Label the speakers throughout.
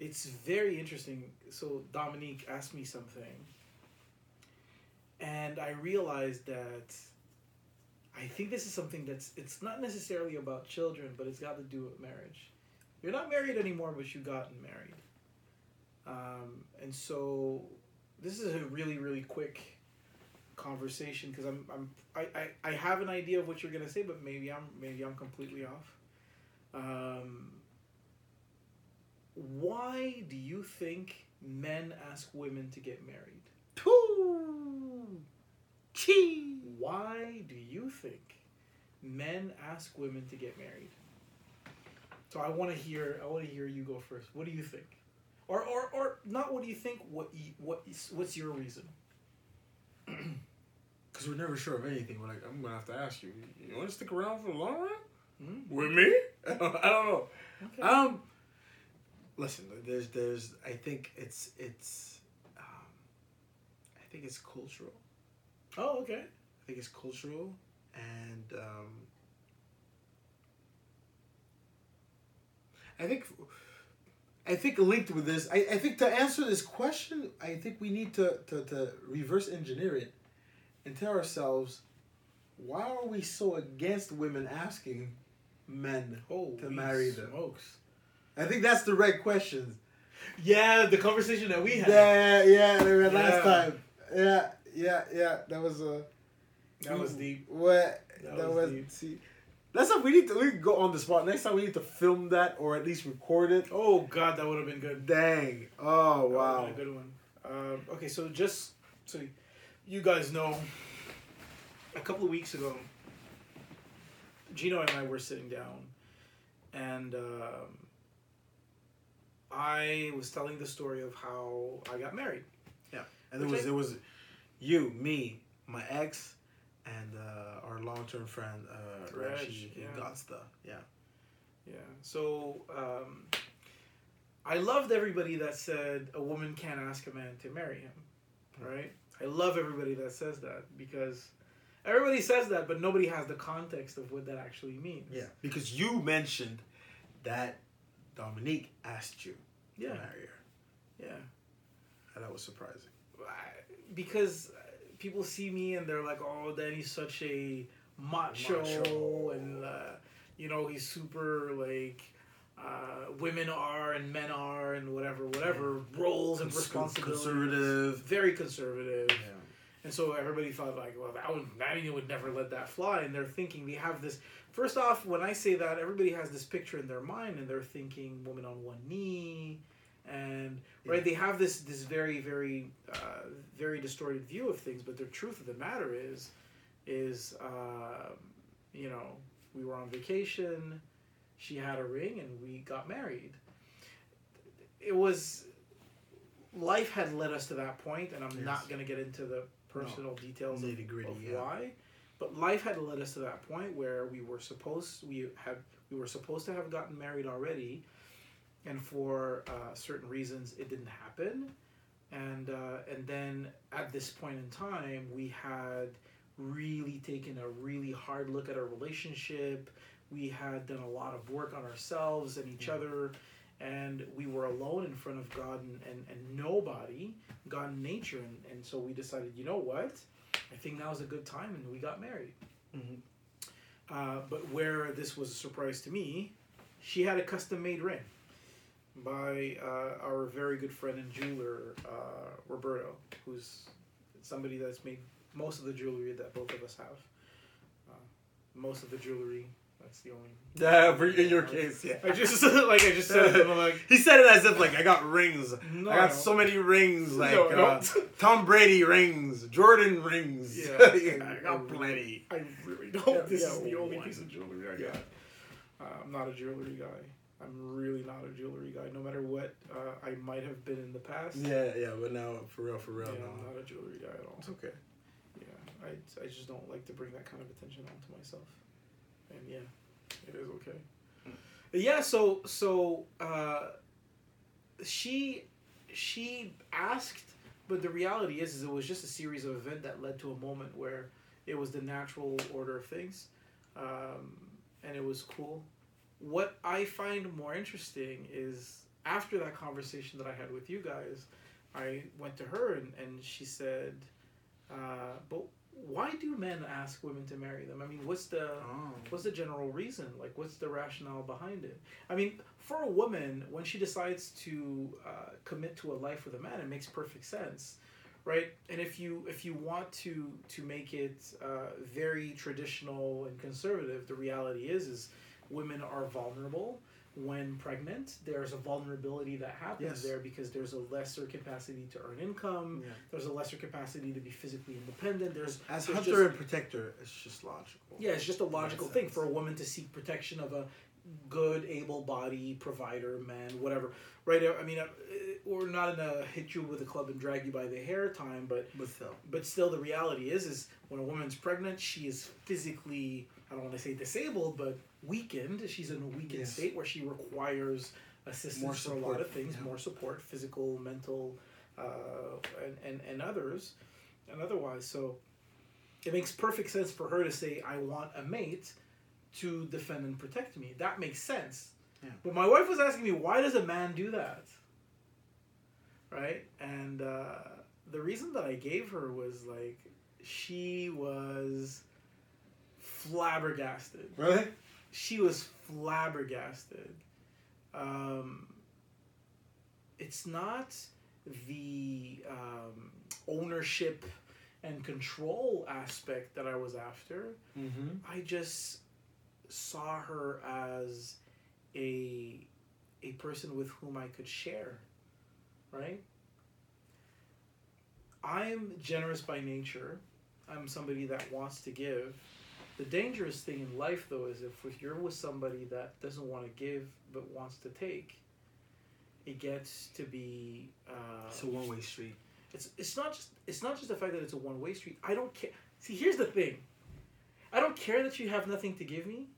Speaker 1: it's very interesting. So Dominique asked me something, and I realized that I think this is something that's it's not necessarily about children, but it's got to do with marriage. You're not married anymore, but you gotten married, um, and so this is a really really quick conversation because I'm I'm I, I, I have an idea of what you're gonna say, but maybe I'm maybe I'm completely off. Um, why do you think men ask women to get married?
Speaker 2: Pooh. Chee.
Speaker 1: Why do you think men ask women to get married? So I want to hear. I want to hear you go first. What do you think? Or, or, or not. What do you think? What you, what is, what's your reason?
Speaker 2: Because we're never sure of anything. We're like, I'm gonna have to ask you. You want to stick around for the long run
Speaker 1: Hmm?
Speaker 2: with me? I don't know.
Speaker 1: Okay.
Speaker 2: Um, listen, there's, there's. I think it's, it's. Um, I think it's cultural.
Speaker 1: oh, okay.
Speaker 2: I think it's cultural, and um, I think, I think linked with this, I, I think to answer this question, I think we need to, to, to reverse engineer it and tell ourselves, why are we so against women asking men
Speaker 1: Holy
Speaker 2: to marry them? I think that's the right question.
Speaker 1: Yeah, the conversation that we had.
Speaker 2: Yeah, yeah, we had last
Speaker 1: Yeah.
Speaker 2: time. Yeah, yeah, yeah. That was a.
Speaker 1: That was deep.
Speaker 2: What?
Speaker 1: That
Speaker 2: That,
Speaker 1: was
Speaker 2: was,
Speaker 1: deep.
Speaker 2: see. That's something we need to we go on the spot. Next time we need to film that or at least record it.
Speaker 1: Oh God, that would have been good.
Speaker 2: Dang. Oh
Speaker 1: That
Speaker 2: wow.
Speaker 1: been a good one. Um, okay, so just so you guys know, a couple of weeks ago, Gino and I were sitting down, and um, I was telling the story of how I got married.
Speaker 2: Yeah, and it was
Speaker 1: I-
Speaker 2: it was you, me, my ex, and uh, our long term friend uh
Speaker 1: Reg,
Speaker 2: Reggie
Speaker 1: yeah.
Speaker 2: Gotsta. Yeah.
Speaker 1: Yeah. So um, I loved everybody that said a woman can't ask a man to marry him. Right? I love everybody that says that because everybody says that, but nobody has the context of what that actually means.
Speaker 2: Yeah. Because you mentioned that Dominique asked you
Speaker 1: Yeah.
Speaker 2: to marry her.
Speaker 1: Yeah.
Speaker 2: And that was surprising.
Speaker 1: Because people see me and they're like, "Oh, Danny's such a macho,
Speaker 2: Macho.
Speaker 1: and uh, you know he's super like." Uh, women are and men are and whatever whatever roles and responsibilities
Speaker 2: conservative.
Speaker 1: very conservative
Speaker 2: Yeah.
Speaker 1: And so everybody thought like well that would Maddie would never let that fly. And they're thinking they have this first off when I say that everybody has this picture in their mind and they're thinking woman on one knee. And right they have this this very very uh, very distorted view of things. But the truth of the matter is is uh, you know we were on vacation she had a ring and we got married. It was life had led us to that point and i'm
Speaker 2: Yes.
Speaker 1: not going to get into the personal details of,
Speaker 2: Nitty-gritty,
Speaker 1: of
Speaker 2: yeah.
Speaker 1: why. But life had led us to that point where we were supposed we had we were supposed to have gotten married already and for uh, certain reasons it didn't happen. And uh, and then at this point in time we had really taken a really hard look at our relationship. We had done a lot of work on ourselves and each
Speaker 2: Yeah.
Speaker 1: other and we were alone in front of god and, and, and nobody god and nature and, and so we decided you know what? I think now's a good time and we got married.
Speaker 2: Mhm.
Speaker 1: uh, but where this was a surprise to me she had a custom made ring by uh, our very good friend and jeweler uh, roberto who's somebody that's made most of the jewelry that both of us have. Uh, most of the jewelry that's the only
Speaker 2: Yeah, for, in your case, yeah.
Speaker 1: I just like I just said it. I'm like,
Speaker 2: He said it as if like I got rings.
Speaker 1: no,
Speaker 2: I got
Speaker 1: no.
Speaker 2: so many rings, like
Speaker 1: No, no.
Speaker 2: uh, Tom Brady rings, Jordan rings.
Speaker 1: Yeah.
Speaker 2: I got plenty.
Speaker 1: I really don't.
Speaker 2: Yeah,
Speaker 1: this
Speaker 2: yeah,
Speaker 1: is the only
Speaker 2: one.
Speaker 1: piece of jewelry I got. Uh, I'm not a jewelry guy. I'm really not a jewelry guy. No matter what uh, I might have been in the past.
Speaker 2: Yeah, yeah, but now for real, for
Speaker 1: yeah,
Speaker 2: real,
Speaker 1: I'm not a jewelry guy at all.
Speaker 2: It's okay.
Speaker 1: Yeah, I, I just don't like to bring that kind of attention onto myself. And yeah, it is okay. Yeah, so so uh, she she asked, but the reality is, is it was just a series of events that led to a moment where it was the natural order of things, um, and it was cool. What I find more interesting is after that conversation that I had with you guys, I went to her and, and she said, uh, "But why do men ask women to marry them? I mean, what's the
Speaker 2: Oh.
Speaker 1: what's the general reason? Like, what's the rationale behind it? I mean, for a woman, when she decides to uh, commit to a life with a man, it makes perfect sense, right? And if you if you want to to make it uh, very traditional and conservative, the reality is is women are vulnerable when pregnant. There's a vulnerability that happens
Speaker 2: Yes.
Speaker 1: there because there's a lesser capacity to earn income.
Speaker 2: Yeah.
Speaker 1: There's a lesser capacity to be physically independent. There's
Speaker 2: As
Speaker 1: there's
Speaker 2: hunter
Speaker 1: just-
Speaker 2: and protector, it's just logical.
Speaker 1: yeah, it's just a logical thing for a woman to seek protection of a good, able-bodied provider, man, whatever. Right? I mean, uh, we're not in a hit you with a club and drag you by the hair time, but
Speaker 2: But still.
Speaker 1: but still, the reality is, is when a woman's pregnant, she is physically, I don't want to say disabled, but weakened. She's in a weakened
Speaker 2: Yes.
Speaker 1: state where she requires assistance for a lot of things,
Speaker 2: yeah.
Speaker 1: more support, physical, mental, uh, and, and, and others, and otherwise. So it makes perfect sense for her to say, I want a mate to defend and protect me. That makes sense.
Speaker 2: Yeah.
Speaker 1: But my wife was asking me, why does a man do that? Right? And uh, the reason that I gave her was like, she was flabbergasted.
Speaker 2: Really?
Speaker 1: She was flabbergasted. Um, it's not the um, ownership and control aspect that I was after.
Speaker 2: Mm-hmm.
Speaker 1: I just saw her as a a person with whom I could share, right? I'm generous by nature. I'm somebody that wants to give. The dangerous thing in life, though, is if, if you're with somebody that doesn't want to give but wants to take, it gets to be. Uh,
Speaker 2: It's a one way street.
Speaker 1: it's it's not just it's not just the fact that it's a one way street. I don't care. See, here's the thing. I don't care that you have nothing to give me.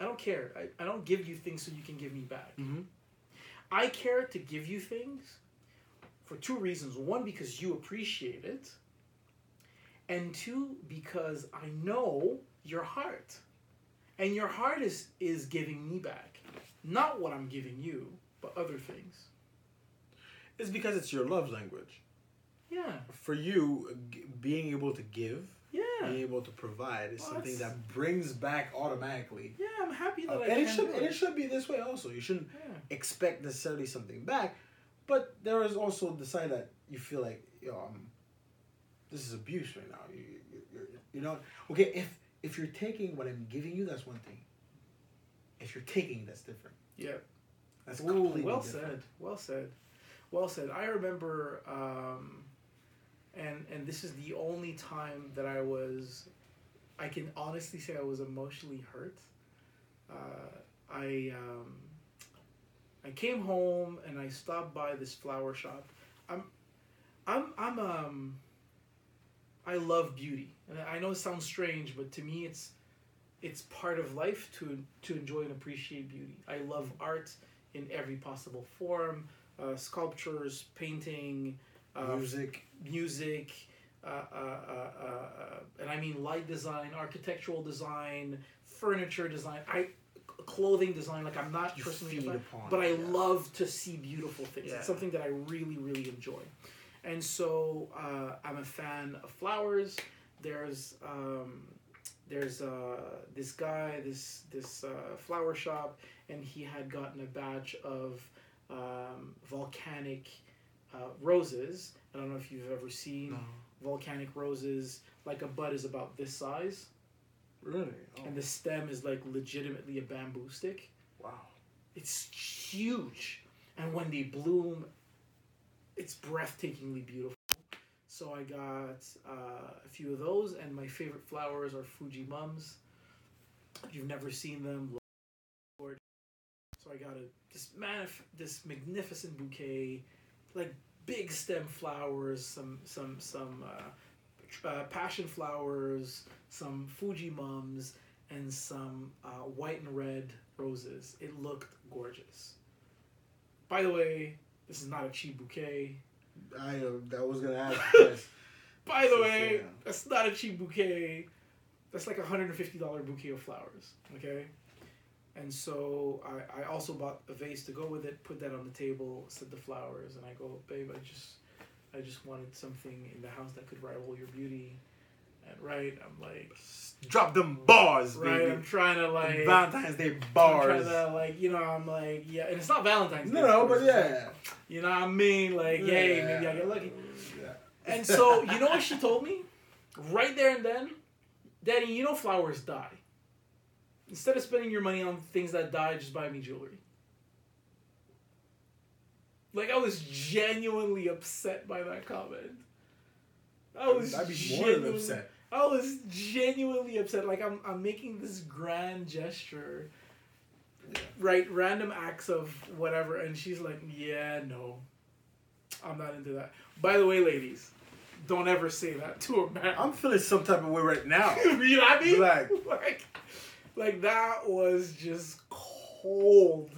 Speaker 1: I don't care. I, I don't give you things so you can give me back.
Speaker 2: Mm-hmm.
Speaker 1: I care to give you things for two reasons. One, because you appreciate it. And two, because I know your heart. And your heart is is giving me back. Not what I'm giving you, but other things.
Speaker 2: It's because it's your love language.
Speaker 1: Yeah.
Speaker 2: For you, g- being able to give,
Speaker 1: Yeah.
Speaker 2: being able to provide is
Speaker 1: Well,
Speaker 2: something that brings back automatically.
Speaker 1: Yeah, I'm happy that
Speaker 2: Uh,
Speaker 1: I
Speaker 2: and it should and it should be this way also. You shouldn't
Speaker 1: Yeah.
Speaker 2: expect necessarily something back, but there is also the side that you feel like yo, um, this is abuse right now. You, you, you're, you're not okay. If if you're taking what I'm giving you, that's one thing. If you're taking, that's different.
Speaker 1: Yeah.
Speaker 2: That's completely
Speaker 1: well
Speaker 2: different.
Speaker 1: said. Well said. Well said. I remember, um, and and this is the only time that I was, I can honestly say I was emotionally hurt. Uh, I um, I came home and I stopped by this flower shop. I'm, I'm I'm um. I love beauty, and I know it sounds strange, but to me, it's it's part of life to to enjoy and appreciate beauty. I love art in every possible form uh, sculptures, painting, uh,
Speaker 2: Music.
Speaker 1: music, uh, uh, uh, and I mean light design, architectural design, furniture design, I clothing design. Like I'm not personally, but I
Speaker 2: yeah.
Speaker 1: love to see beautiful things.
Speaker 2: Yeah.
Speaker 1: It's something that I really, really enjoy, and so uh, I'm a fan of flowers. There's um, there's uh, this guy, this this uh, flower shop, and he had gotten a batch of um, volcanic uh, roses. I don't know if you've ever seen
Speaker 2: No.
Speaker 1: volcanic roses. Like a bud is about this size,
Speaker 2: Really? Oh,
Speaker 1: and the stem is like legitimately a bamboo stick.
Speaker 2: wow.
Speaker 1: It's huge, and when they bloom, it's breathtakingly beautiful. So I got uh, a few of those, and my favorite flowers are Fuji mums. If you've never seen them. So I got a this manif- this magnificent bouquet, like big stem flowers, some some some uh, uh, passion flowers, some Fuji mums, and some uh, white and red roses. It looked gorgeous. By the way, this is not a cheap bouquet.
Speaker 2: I uh, that was gonna ask. Yes.
Speaker 1: By the
Speaker 2: So,
Speaker 1: way,
Speaker 2: yeah.
Speaker 1: that's not a cheap bouquet. That's like a hundred and fifty dollar bouquet of flowers. Okay, And so I, I also bought a vase to go with it, put that on the table, set the flowers, and I go, babe, I just I just wanted something in the house that could rival your beauty. And right, I'm like
Speaker 2: Drop them bars,
Speaker 1: right,
Speaker 2: baby.
Speaker 1: I'm trying to like
Speaker 2: Valentine's Day bars.
Speaker 1: I'm trying to like you know, I'm like yeah, and it's not Valentine's Day.
Speaker 2: no, no, but
Speaker 1: like,
Speaker 2: yeah.
Speaker 1: you know what I mean? Like, yay,
Speaker 2: Yeah.
Speaker 1: maybe I get lucky.
Speaker 2: Yeah.
Speaker 1: And so, you know what she told me? Right there and then, Daddy, you know flowers die. Instead of spending your money on things that die, just buy me jewelry. Like I was genuinely upset by that comment. I was
Speaker 2: I'd be more than upset.
Speaker 1: I was genuinely upset. Like I'm I'm making this grand gesture. Right, random acts of whatever, and she's like, Yeah, no. I'm not into that. By the way, ladies, don't ever say that to a man.
Speaker 2: I'm feeling some type of way right now.
Speaker 1: you know what I mean?
Speaker 2: Like-
Speaker 1: like, like that was just cold.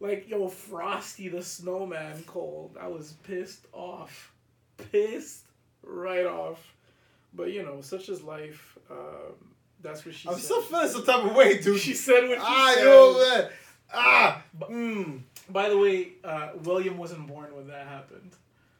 Speaker 1: Like yo, Frosty the Snowman cold. I was pissed off, pissed right off. But you know, such is life. Um, that's what she
Speaker 2: I'm
Speaker 1: said.
Speaker 2: still feeling some type of way, dude.
Speaker 1: She said what she
Speaker 2: ah,
Speaker 1: said.
Speaker 2: yo, man. Ah,
Speaker 1: But-
Speaker 2: mm.
Speaker 1: By the way, uh, William wasn't born when that happened.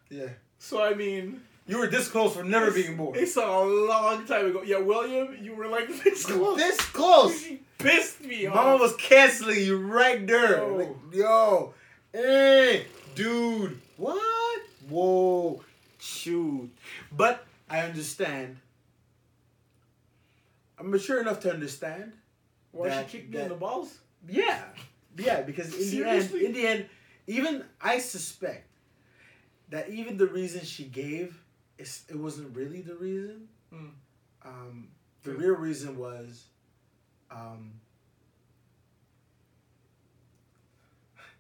Speaker 2: Yeah.
Speaker 1: So I mean,
Speaker 2: You were this close from never being born.
Speaker 1: It's a long time ago. Yeah, William, you were like this close.
Speaker 2: This close.
Speaker 1: She pissed me off.
Speaker 2: Mama was canceling you right there.
Speaker 1: Yo.
Speaker 2: Like, yo, hey, dude, what? Whoa, shoot. But I understand. I'm mature enough to understand.
Speaker 1: Why
Speaker 2: that-
Speaker 1: she kicked me in the balls?
Speaker 2: Yeah, yeah. Because in
Speaker 1: Seriously?
Speaker 2: the end, in the end, even I suspect that even the reason she gave, is it wasn't really the reason.
Speaker 1: Mm.
Speaker 2: Um, the real reason was, um,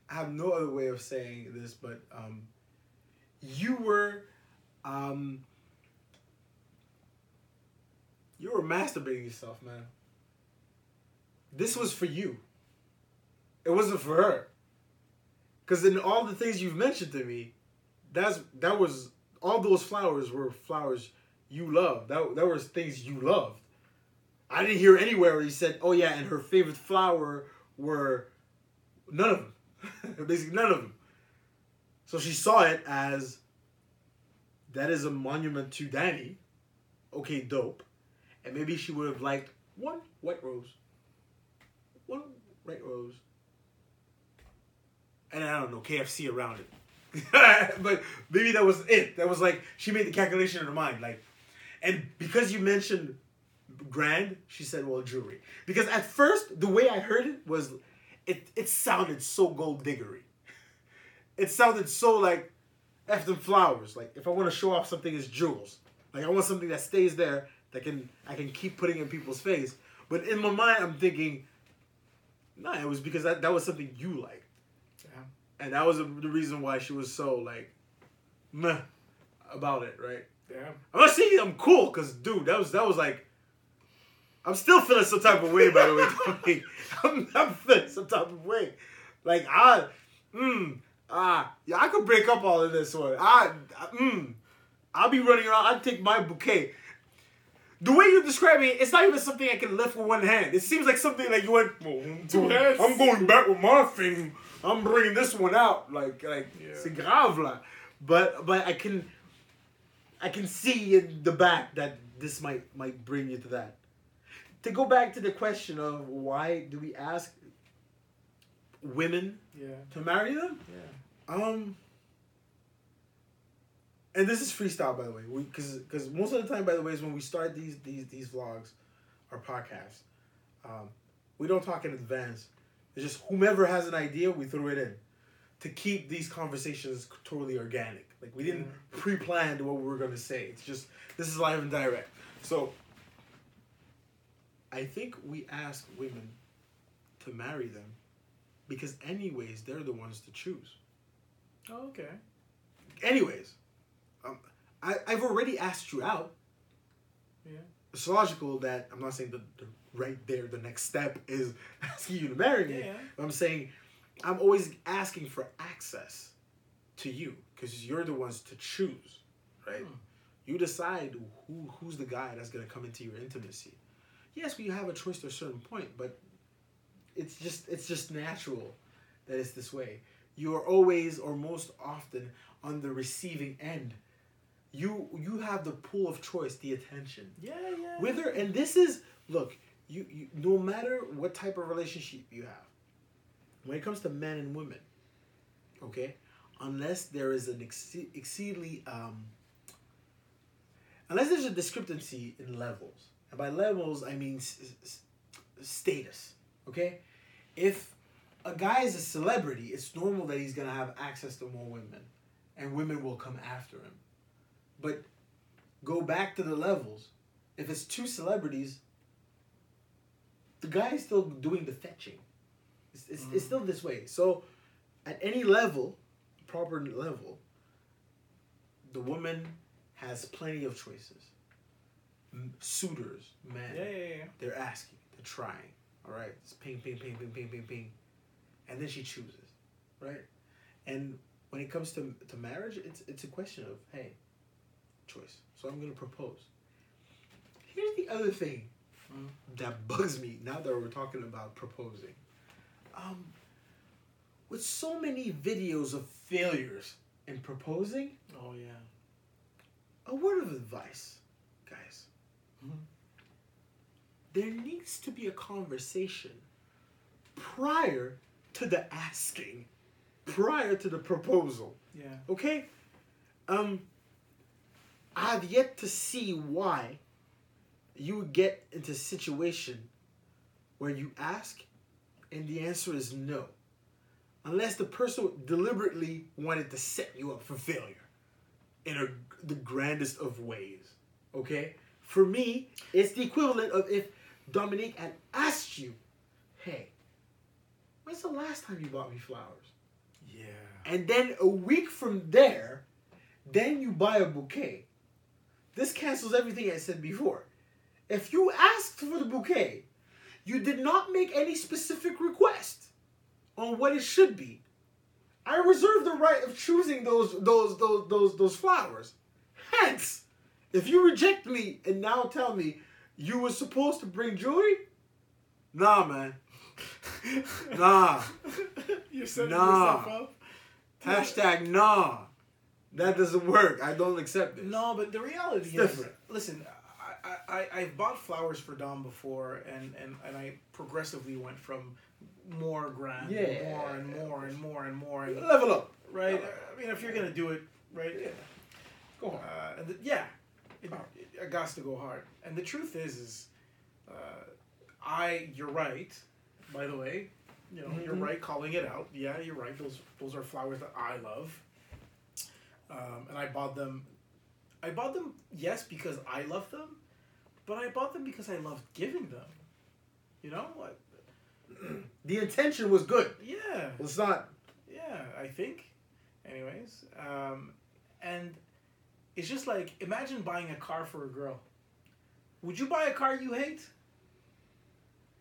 Speaker 2: I have no other way of saying this, but um, you were, um, you were masturbating yourself, man. This was for you. It wasn't for her. Cause in all the things you've mentioned to me, that's that was all those flowers were flowers you loved. That that was things you loved. I didn't hear anywhere where he said, "Oh yeah," and her favorite flower were none of them, basically none of them. So she saw it as that is a monument to Danny. Okay, dope, and maybe she would have liked one white rose, one white rose, and I don't know KFC around it. but maybe that was it. That was like she made the calculation in her mind, like, and because you mentioned grand, she said, "Well, jewelry." Because at first, the way I heard it was, it it sounded so gold diggery. It sounded so like, f them flowers. Like if I want to show off something, it's jewels. Like I want something that stays there that can I can keep putting in people's face. But in my mind, I'm thinking, nah, it was because that that was something you liked.
Speaker 1: Yeah.
Speaker 2: And that was the reason why she was so like, meh, about it, right?
Speaker 1: Yeah.
Speaker 2: I'm not saying I'm cool, cause dude, that was that was like. I'm still feeling some type of way, by the way. I'm, I'm feeling some type of way. Like I, mm, ah, yeah, I could break up all of this one. I, I mm, I'll be running around. I'd take my bouquet. The way you're describing it, it's not even something I can lift with one hand. It seems like something like you went. "Well,
Speaker 1: Two hands."
Speaker 2: I'm going back with my thing. I'm bringing this one out. Like, like,
Speaker 1: Yeah.
Speaker 2: c'est grave là. But, but I can, I can see in the back that this might might bring you to that. To go back to the question of why do we ask women
Speaker 1: Yeah.
Speaker 2: to marry them?
Speaker 1: Yeah.
Speaker 2: Um, and this is freestyle, by the way, because because most of the time, by the way, is when we start these these these vlogs, or podcasts, um, we don't talk in advance. It's just whomever has an idea, we throw it in, to keep these conversations totally organic. Like we didn't pre-plan what we were gonna say. It's just this is live and direct. So. I think we ask women to marry them because anyways they're the ones to choose
Speaker 1: Oh, okay.
Speaker 2: anyways I, i've already asked you out
Speaker 1: Yeah.
Speaker 2: it's logical that i'm not saying the, the right there the next step is asking you to marry me
Speaker 1: Yeah.
Speaker 2: i'm saying i'm always asking for access to you because you're the ones to choose right
Speaker 1: Hmm.
Speaker 2: you decide who who's the guy that's going to come into your intimacy yes we have a choice to a certain point but it's just it's just natural that it's this way. You are always or most often on the receiving end. You you have the pool of choice, the attention.
Speaker 1: Yeah, yeah.
Speaker 2: Whether and this is look, you, you no matter what type of relationship you have, when it comes to men and women, okay, unless there is an exce- exceedingly um, unless there's a discrepancy in levels, and by levels I mean s- s- status, okay, if a guy is a celebrity, it's normal that he's gonna have access to more women, and women will come after him, but go back to the levels. If it's two celebrities, the guy is still doing the fetching. It's, it's, it's mm. still this way. So, at any level, proper level, the woman has plenty of choices. M- suitors, men,
Speaker 1: Yeah, yeah, yeah.
Speaker 2: they're asking, they're trying. All right, it's ping, ping, ping, ping, ping, ping, ping, and then she chooses, right? And when it comes to to marriage, it's it's a question of hey, choice. So I'm gonna propose. Here's the other thing
Speaker 1: Mm.
Speaker 2: that bugs me now that we're talking about proposing. Um, with so many videos of failures in proposing,
Speaker 1: Oh yeah.
Speaker 2: a word of advice, guys.
Speaker 1: Mhm.
Speaker 2: There needs to be a conversation prior to the asking, prior to the proposal.
Speaker 1: Yeah.
Speaker 2: Okay? Um, I've yet to see why you get into a situation where you ask and the answer is no. Unless the person deliberately wanted to set you up for failure in a, the grandest of ways. Okay? For me, it's the equivalent of if Dominique had asked you, hey, when's the last time you bought me flowers?
Speaker 1: Yeah.
Speaker 2: And then a week from there, then you buy a bouquet. This cancels everything I said before. If you asked for the bouquet, you did not make any specific request on what it should be. I reserve the right of choosing those those those those those flowers. Hence, if you reject me and now tell me you were supposed to bring jewelry, nah, man. Nah.
Speaker 1: You're setting
Speaker 2: Nah.
Speaker 1: yourself up.
Speaker 2: Hashtag nah. That doesn't work. I don't accept it.
Speaker 1: No, but the reality
Speaker 2: It's
Speaker 1: is,
Speaker 2: different.
Speaker 1: listen, I, I, I, I've bought flowers for Dom before, and, and, and I progressively went from more grand,
Speaker 2: Yeah,
Speaker 1: more and more and more and more, and
Speaker 2: Level up.
Speaker 1: right. I mean, if you're gonna do it, right,
Speaker 2: Yeah. Go on.
Speaker 1: uh, and the, yeah, it, it, it got to go hard. And the truth is, is, uh, I, you're right. By the way, you know, you're
Speaker 2: Mhm.
Speaker 1: right calling it out. Yeah, you're right. Those those are flowers that I love. Um, and I bought them. I bought them, yes, because I love them, but I bought them because I loved giving them. You know, like,
Speaker 2: The intention was good.
Speaker 1: yeah,
Speaker 2: Well, it's not.
Speaker 1: yeah. I think, anyways, um, and it's just like imagine buying a car for a girl. Would you buy a car you hate?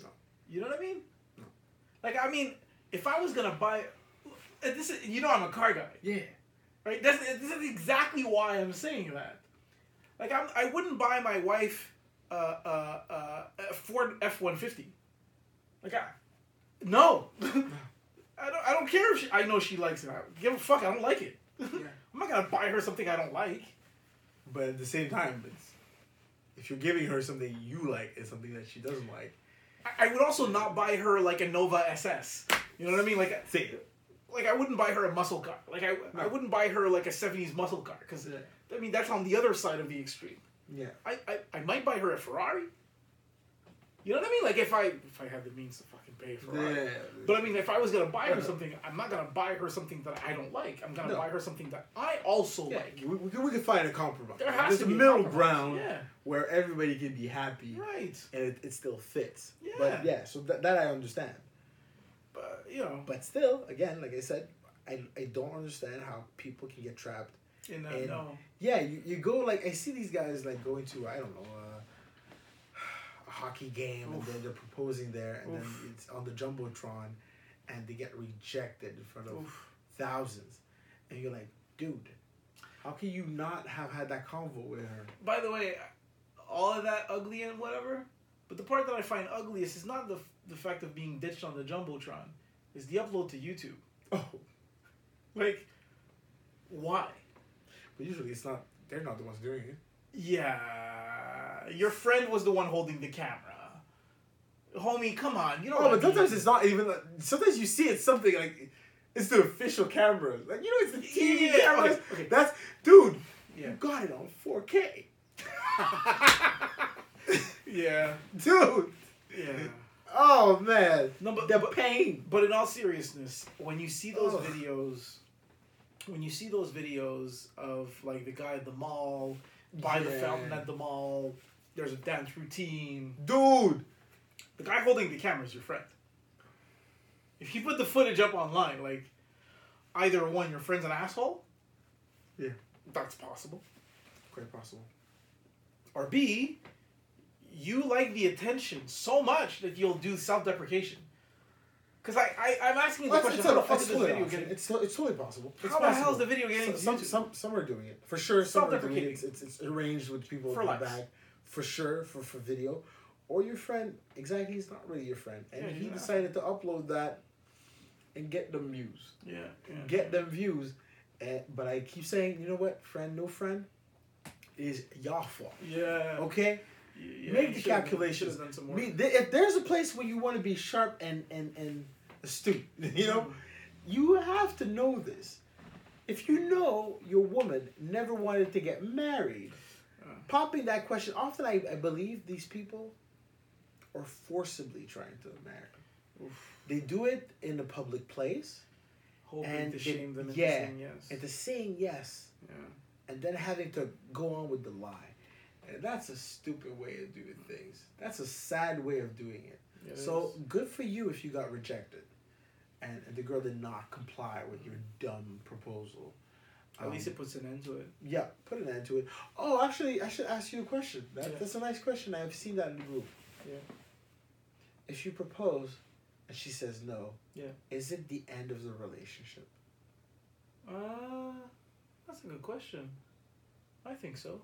Speaker 2: No.
Speaker 1: You know what I mean?
Speaker 2: No.
Speaker 1: Like I mean, if I was gonna buy, this is you know I'm a car guy.
Speaker 2: Yeah.
Speaker 1: Right. That's this is exactly why I'm saying that. Like I'm, I wouldn't buy my wife uh, uh, uh, a Ford F one fifty. Like I, no, I don't. I don't care if she. I know she likes it. I give a fuck. I don't like it. I'm not gonna buy her something I don't like.
Speaker 2: But at the same time, if you're giving her something you like, it's something that she doesn't like.
Speaker 1: I, I would also not buy her like a Nova SS. You know what I mean? Like,
Speaker 2: Say it.
Speaker 1: Like I wouldn't buy her a muscle car. Like I, I wouldn't buy her like a '70s muscle car because I mean that's on the other side of the extreme.
Speaker 2: Yeah.
Speaker 1: I, I, I might buy her a Ferrari. You know what I mean? Like if I if I had the means to fucking pay for it.
Speaker 2: Yeah.
Speaker 1: But I mean, if I was gonna buy her something, I'm not gonna buy her something that I don't like. I'm gonna
Speaker 2: No.
Speaker 1: buy her something that I also
Speaker 2: Yeah,
Speaker 1: like.
Speaker 2: we, we, can, we can find a compromise.
Speaker 1: There has
Speaker 2: There's
Speaker 1: to
Speaker 2: a
Speaker 1: be a
Speaker 2: middle ground
Speaker 1: Yeah,
Speaker 2: where everybody can be happy
Speaker 1: right.
Speaker 2: and it, it still fits.
Speaker 1: Yeah.
Speaker 2: But yeah, so that, that I understand.
Speaker 1: But you know,
Speaker 2: But still, again, like I said, I, I don't understand how people can get trapped.
Speaker 1: in
Speaker 2: and-
Speaker 1: no,
Speaker 2: Yeah, you, you go like I see these guys like going to I don't know uh, a hockey game and then they're proposing there and
Speaker 1: Oof.
Speaker 2: then it's on the jumbotron and they get rejected in front of
Speaker 1: Oof.
Speaker 2: thousands and you're like, dude, how can you not have had that convo with her?
Speaker 1: by the way, all of that ugly and whatever. But the part that I find ugliest is not the the fact of being ditched on the jumbotron is the upload to YouTube.
Speaker 2: Oh,
Speaker 1: Like, why?
Speaker 2: but usually it's not. They're not the ones doing it.
Speaker 1: Yeah, your friend was the one holding the camera. Homie, come on, you know.
Speaker 2: Oh,
Speaker 1: what
Speaker 2: but
Speaker 1: I mean.
Speaker 2: sometimes it's not even. Like, sometimes you see it's something like it's the official camera. Like you know, it's the TV
Speaker 1: Yeah,
Speaker 2: cameras.
Speaker 1: okay, okay.
Speaker 2: That's dude.
Speaker 1: Yeah.
Speaker 2: You got it on 4K,
Speaker 1: Yeah,
Speaker 2: dude.
Speaker 1: yeah.
Speaker 2: Oh man,
Speaker 1: No, but-
Speaker 2: the
Speaker 1: but-
Speaker 2: pain.
Speaker 1: But in all seriousness, when you see those
Speaker 2: Ugh.
Speaker 1: videos, when you see those videos of like the guy at the mall, by the fountain at the mall, there's a dance routine.
Speaker 2: Dude,
Speaker 1: The guy holding the camera is your friend. If you put the footage up online, like either one, your friend's an asshole.
Speaker 2: Yeah.
Speaker 1: that's possible.
Speaker 2: quite possible.
Speaker 1: Or B, you like the attention so much that you'll do self-deprecation. Because I, I, I'm asking you the
Speaker 2: Well,
Speaker 1: question:
Speaker 2: it's,
Speaker 1: How the fuck is this
Speaker 2: totally
Speaker 1: video getting?
Speaker 2: it's, it's totally possible. It's
Speaker 1: How the hell is the video getting
Speaker 2: some, some, some some are doing it for sure. Some are doing it. It's, it's, it's arranged with people
Speaker 1: For
Speaker 2: in the back for sure for for video, or your friend. Exactly, he's not really your friend, and
Speaker 1: Yeah,
Speaker 2: he
Speaker 1: not.
Speaker 2: decided to upload that and get them views.
Speaker 1: Yeah, yeah.
Speaker 2: Get them views, and, but I keep saying, you know what, friend, no friend, is your fault.
Speaker 1: Yeah.
Speaker 2: Okay,
Speaker 1: yeah
Speaker 2: Make the calculations.
Speaker 1: should've done some work.
Speaker 2: Me, th- if there's a place where you want to be sharp and and and astute, you know, you have to know this. If you know your woman never wanted to get married,
Speaker 1: Uh.
Speaker 2: popping that question, often I, I believe these people are forcibly trying to marry.
Speaker 1: Oof.
Speaker 2: They do it in a public place
Speaker 1: hoping
Speaker 2: and
Speaker 1: to
Speaker 2: they-
Speaker 1: shame them into
Speaker 2: yeah,
Speaker 1: saying yes.
Speaker 2: and to saying yes
Speaker 1: yeah.
Speaker 2: and then having to go on with the lie. And that's a stupid way of doing things. That's a sad way of doing it.
Speaker 1: It
Speaker 2: So
Speaker 1: is.
Speaker 2: good for you if you got rejected, and the girl did not comply with your dumb proposal.
Speaker 1: at least
Speaker 2: Um,
Speaker 1: it puts an end to it.
Speaker 2: yeah, put an end to it. Oh, actually, I should ask you a question. That,
Speaker 1: Yeah.
Speaker 2: That's a nice question. I've seen that in the group.
Speaker 1: Yeah.
Speaker 2: If you propose and she says no,
Speaker 1: Yeah.
Speaker 2: is it the end of the relationship?
Speaker 1: Uh, that's a good question. I think so.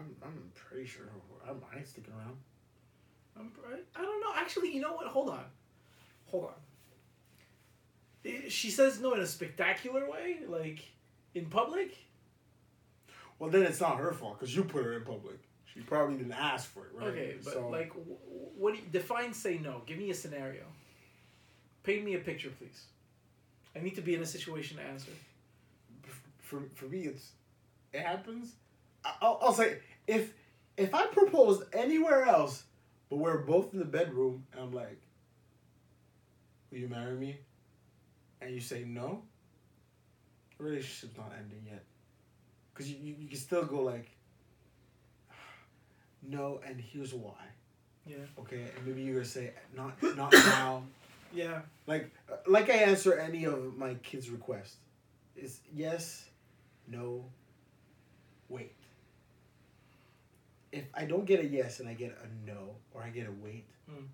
Speaker 2: I'm, I'm pretty sure I'm, I'm sticking around.
Speaker 1: I'm, I, I don't know. Actually, you know what? Hold on. Hold on. I- She says no in a spectacular way, like in public.
Speaker 2: Well, then it's not her fault because you put her in public. She probably didn't ask for it, right?
Speaker 1: Okay, but
Speaker 2: So-
Speaker 1: like, what do you, define say no? Give me a scenario. Paint me a picture, please. I need to be in a situation to answer.
Speaker 2: for for me it's it happens I'll, I'll say if if i proposed anywhere else but we're both in the bedroom and i'm like will you marry me and you say no the relationship's not ending yet because you, you, you can still go like no and here's why
Speaker 1: Yeah.
Speaker 2: okay and maybe you're gonna say not not now
Speaker 1: Yeah.
Speaker 2: like uh, like I answer any of my kids' requests. Is yes, no, wait. If I don't get a yes and I get a no or I get a wait,
Speaker 1: Hmm.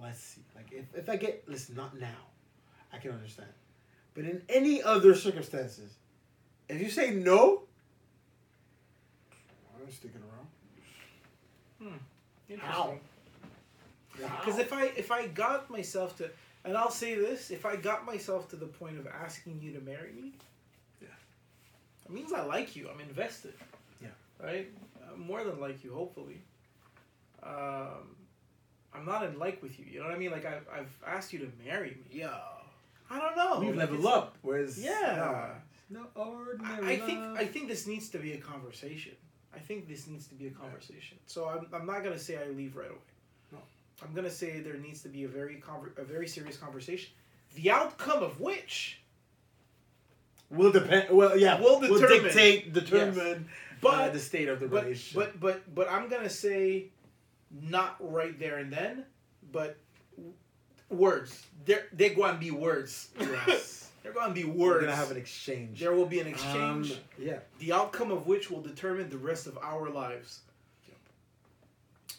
Speaker 2: let's see. Like if, if I get listen, not now, I can understand. But in any other circumstances, if you say no, I'm sticking around.
Speaker 1: Interesting.
Speaker 2: How?
Speaker 1: Because if I if I got myself to, and I'll say this, if I got myself to the point of asking you to marry me,
Speaker 2: Yeah.
Speaker 1: it means I like you. I'm invested.
Speaker 2: Yeah.
Speaker 1: Right. More than like you, hopefully. Um, I'm not in like with you. You know what I mean? Like I've I've asked you to marry me.
Speaker 2: yeah,
Speaker 1: I don't know.
Speaker 2: we
Speaker 1: Like,
Speaker 2: level
Speaker 1: it's-
Speaker 2: up. Whereas
Speaker 1: Yeah.
Speaker 2: no, no ordinary
Speaker 1: I think. I think this needs to be a conversation. I think this needs to be a conversation. So I'm, I'm not gonna say I leave right away.
Speaker 2: No.
Speaker 1: I'm gonna say there needs to be a very conver- a very serious conversation. The outcome of which,
Speaker 2: Will depend. Well, yeah,
Speaker 1: Will determine.
Speaker 2: dictate, determine
Speaker 1: but
Speaker 2: uh, the state of the
Speaker 1: but,
Speaker 2: relationship.
Speaker 1: but but but I'm gonna say, not right there and then, but words. There they're going to be words.
Speaker 2: yes,
Speaker 1: they're going to be words.
Speaker 2: we're gonna have an exchange.
Speaker 1: there will be an exchange.
Speaker 2: Um, yeah,
Speaker 1: the outcome of which will determine the rest of our lives.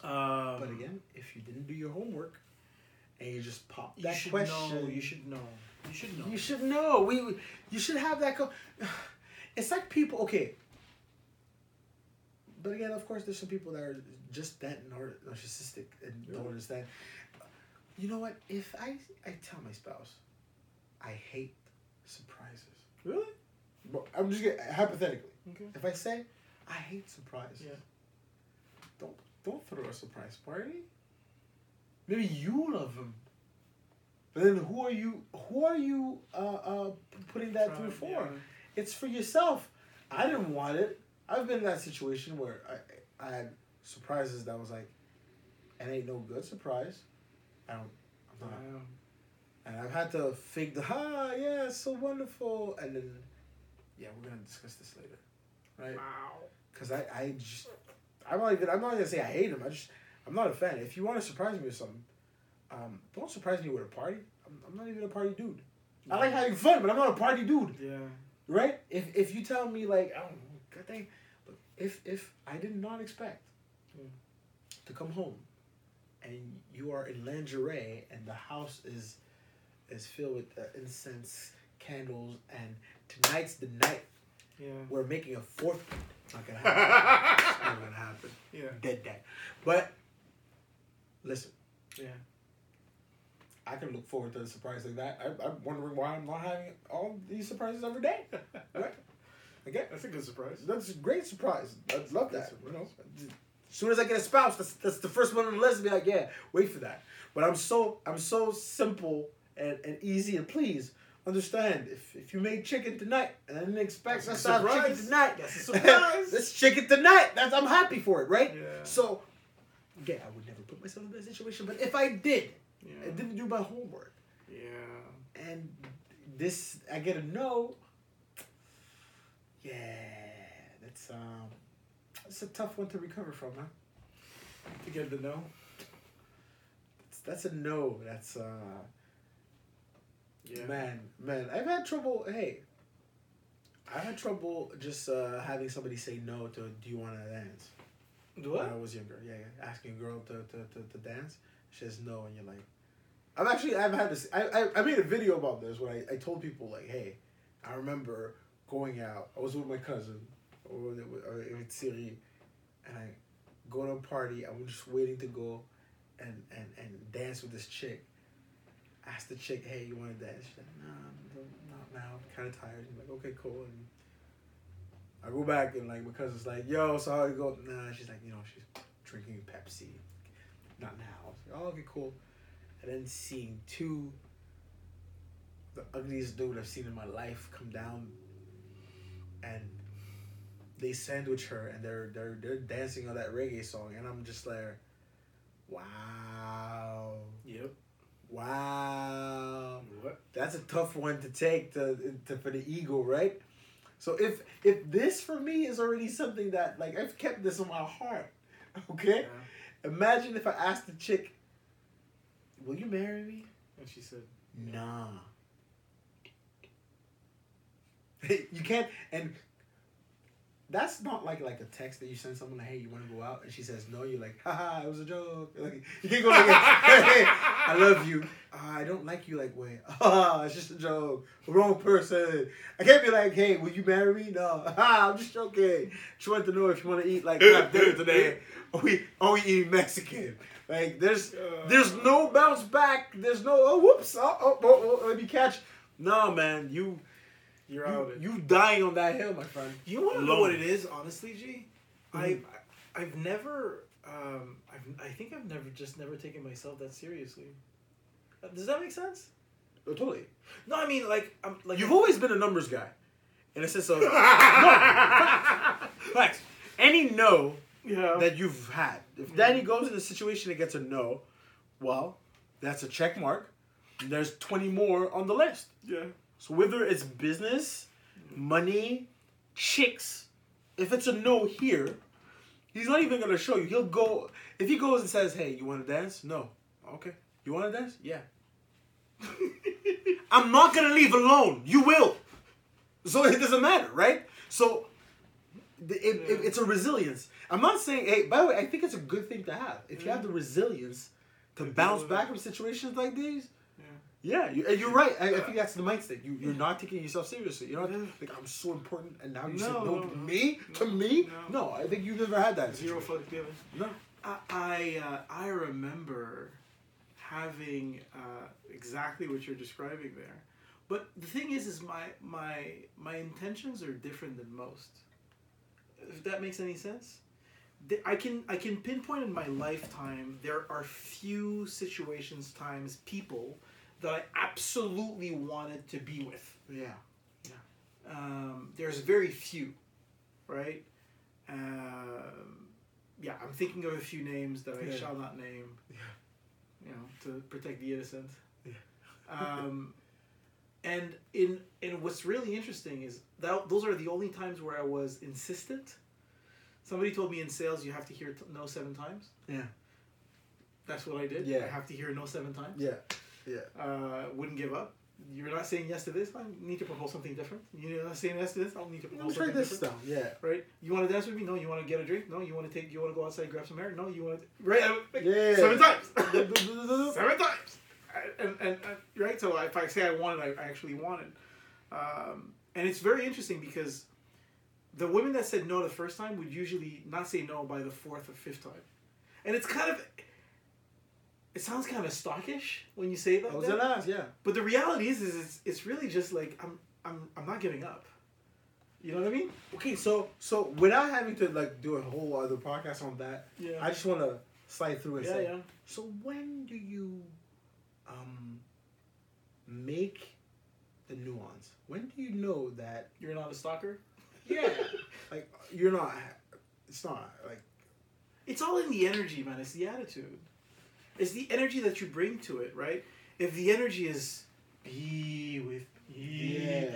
Speaker 1: Um,
Speaker 2: but again, if you didn't do your homework and you just pop
Speaker 1: you
Speaker 2: that
Speaker 1: should
Speaker 2: question,
Speaker 1: know. You should know. You should know.
Speaker 2: You should know. We, you should have that. Co- it's like people. Okay. But again, of course, there's some people that are just that nar- narcissistic and don't understand. You know what? If I I tell my spouse, I hate surprises.
Speaker 1: Really?
Speaker 2: Well, I'm just getting hypothetically.
Speaker 1: Okay.
Speaker 2: If I say I hate surprises,
Speaker 1: Yeah.
Speaker 2: don't don't throw a surprise party. Maybe you love them, but then who are you? Who are you uh, uh, putting that through for?
Speaker 1: Yeah.
Speaker 2: It's for yourself. I didn't want it. I've been in that situation where I I had surprises that was like, it ain't no good surprise. I don't. I'm not.
Speaker 1: Wow.
Speaker 2: And I've had to fake the ah yeah it's so wonderful and then yeah we're gonna discuss this later, right?
Speaker 1: Wow.
Speaker 2: Because I I just I'm not even I'm not gonna say I hate him. I just I'm not a fan. If you want to surprise me with something, um, don't surprise me with a party. I'm, I'm not even a party dude. I like having fun, but I'm not a party dude,
Speaker 1: Yeah.
Speaker 2: right? If if you tell me like I don't know, good thing, but if if I did not expect
Speaker 1: Mm.
Speaker 2: to come home, and you are in lingerie and the house is is filled with uh, incense, candles, and tonight's the night
Speaker 1: Yeah.
Speaker 2: we're making a fourth. Not gonna happen. It's not gonna happen.
Speaker 1: Yeah.
Speaker 2: Dead dead. But listen,
Speaker 1: Yeah.
Speaker 2: I can look forward to a surprise like that. I, I'm wondering why I'm not having all these surprises every day. Right? Again,
Speaker 1: That's a good surprise.
Speaker 2: that's a great surprise. I love
Speaker 1: Good
Speaker 2: that. You know, as soon as I get a spouse, that's, that's the first one on the list. To be like, yeah, wait for that. But I'm so I'm so simple and, and easy and please understand if, if you made chicken tonight and I didn't expect
Speaker 1: That's
Speaker 2: to have chicken
Speaker 1: surprise.
Speaker 2: tonight,
Speaker 1: That's a surprise.
Speaker 2: this chicken tonight. That's I'm happy for it, right?
Speaker 1: Yeah.
Speaker 2: So, again, I would never put myself in that situation. But if I did,
Speaker 1: Yeah.
Speaker 2: I didn't do my homework,
Speaker 1: Yeah.
Speaker 2: and this I get a no. Yeah, that's um, that's a tough one to recover from, huh?
Speaker 1: To get the no.
Speaker 2: That's, that's a no. That's uh,
Speaker 1: Yeah.
Speaker 2: man, man. I've had trouble. Hey, I've had trouble just uh, having somebody say no to "Do you want to dance?"
Speaker 1: Do What?
Speaker 2: When I was younger, yeah, yeah. asking a girl to, to, to, to dance, she says no, and you're like, I've actually I've had this. I, I, I made a video about this where I, I told people like, hey, I remember going out. I was with my cousin or with, Siri, and I go to a party. I'm just waiting to go, and and and dance with this chick. Ask the chick, hey, you want to dance? She's like, no, not now. I'm kind of tired. I'm like, okay, cool. And I go back and like my cousin's like, yo, so how you go? Nah, she's like, you know, she's drinking Pepsi. Not now. I was like, oh, okay, cool. And then seeing two, the ugliest dude I've seen in my life come down, and they sandwich her and they're they're they're dancing on that reggae song, and I'm just like, wow,
Speaker 1: Yep.
Speaker 2: wow
Speaker 1: What?
Speaker 2: that's a tough one to take to, to for the ego, right? So if if this for me is already something that like I've kept this in my heart, okay?
Speaker 1: Yeah.
Speaker 2: Imagine if I asked the chick, "Will you marry me?"
Speaker 1: And she said,
Speaker 2: Nah. you can't and that's not like like a text that you send someone like, hey, you want to go out? And she says no. You're like, haha, it was a joke. Like you can't go like, hey, I love you. Uh, I don't like you. Like wait, ah, it's just a joke. Wrong person. I can't be like, hey, will you marry me? No, ah, I'm just joking. She wanted to know if you want to eat like dinner today. Are we are we eating Mexican? Like there's
Speaker 1: Uh,
Speaker 2: there's no bounce back. There's no oh whoops oh oh, oh, oh let me catch. No man, you
Speaker 1: You're out.
Speaker 2: you, you dying on that hill, my friend.
Speaker 1: You want to know what it is, honestly, G? I,
Speaker 2: Mhm.
Speaker 1: I, I've never, um, I've, I think I've never just never taken myself that seriously. Uh, Does that make sense?
Speaker 2: Oh, totally.
Speaker 1: No, I mean like I'm like
Speaker 2: You've always been a numbers guy, in a sense of no facts. Any no
Speaker 1: yeah.
Speaker 2: that you've had. If Danny goes in a situation and gets a no, well, that's a check mark. And there's 20 more on the list.
Speaker 1: yeah.
Speaker 2: So whether it's business, money, chicks, if it's a no here, he's not even gonna show you. He'll go if he goes and says, "Hey, you want to dance?" No. Okay. You want to dance? Yeah. I'm not gonna leave alone. You will. So it doesn't matter, right? So it, it, it's a resilience. I'm not saying. Hey, by the way, I think it's a good thing to have. If you have the resilience to bounce back from situations like these.
Speaker 1: Yeah.
Speaker 2: You, and you're right. I, I think that's the mindset. You, you're not taking yourself seriously. You're not like I'm so important, and now you
Speaker 1: No,
Speaker 2: said no,
Speaker 1: no,
Speaker 2: to
Speaker 1: no.
Speaker 2: me. To me,
Speaker 1: no.
Speaker 2: I think you've never had that.
Speaker 1: Zero fucks given.
Speaker 2: No.
Speaker 1: I I, uh, I remember having uh, exactly what you're describing there. But the thing is, is my my my intentions are different than most. If that makes any sense, I can I can pinpoint in my lifetime there are few situations, times, people that I absolutely wanted to be with.
Speaker 2: Yeah.
Speaker 1: Um, there's very few, right? Um, yeah, I'm thinking of a few names that I
Speaker 2: Yeah.
Speaker 1: shall not name.
Speaker 2: Yeah.
Speaker 1: You know, to protect the innocent.
Speaker 2: Yeah.
Speaker 1: um, and in and what's really interesting is that those are the only times where I was insistent. Somebody told me in sales you have to hear t- no seven times.
Speaker 2: Yeah.
Speaker 1: That's what I did.
Speaker 2: Yeah.
Speaker 1: I have to hear no seven times.
Speaker 2: Yeah. Yeah.
Speaker 1: Uh, wouldn't give up. You're not saying yes to this. I need to propose something different. You're not saying yes to this. I'll need to
Speaker 2: Let me
Speaker 1: propose
Speaker 2: try this
Speaker 1: different.
Speaker 2: stuff. Yeah.
Speaker 1: Right? You want to dance with me? No. You want to get a drink? No. You want to take? You want to go outside grab some air? No. You want to? Right?
Speaker 2: Yeah.
Speaker 1: Seven times. Seven times. And, and, and right. So if I say I wanted, I actually wanted. Um, and it's very interesting because the women that said no the first time would usually not say no by the fourth or fifth time, and it's kind of. It sounds kind of stockish when you say that.
Speaker 2: I was
Speaker 1: then.
Speaker 2: ask. Yeah.
Speaker 1: But the reality is, is it's, it's really just like I'm I'm I'm not giving up. You know what I mean?
Speaker 2: Okay. So so without having to like do a whole other podcast on that,
Speaker 1: Yeah.
Speaker 2: I just want to slide through and
Speaker 1: yeah,
Speaker 2: say.
Speaker 1: yeah.
Speaker 2: So when do you um make the nuance? When do you know that
Speaker 1: You're not a stalker.
Speaker 2: yeah, like you're not it's not like
Speaker 1: It's all in the energy, man. It's the attitude. It's the energy that you bring to it, right? If the energy is be with me,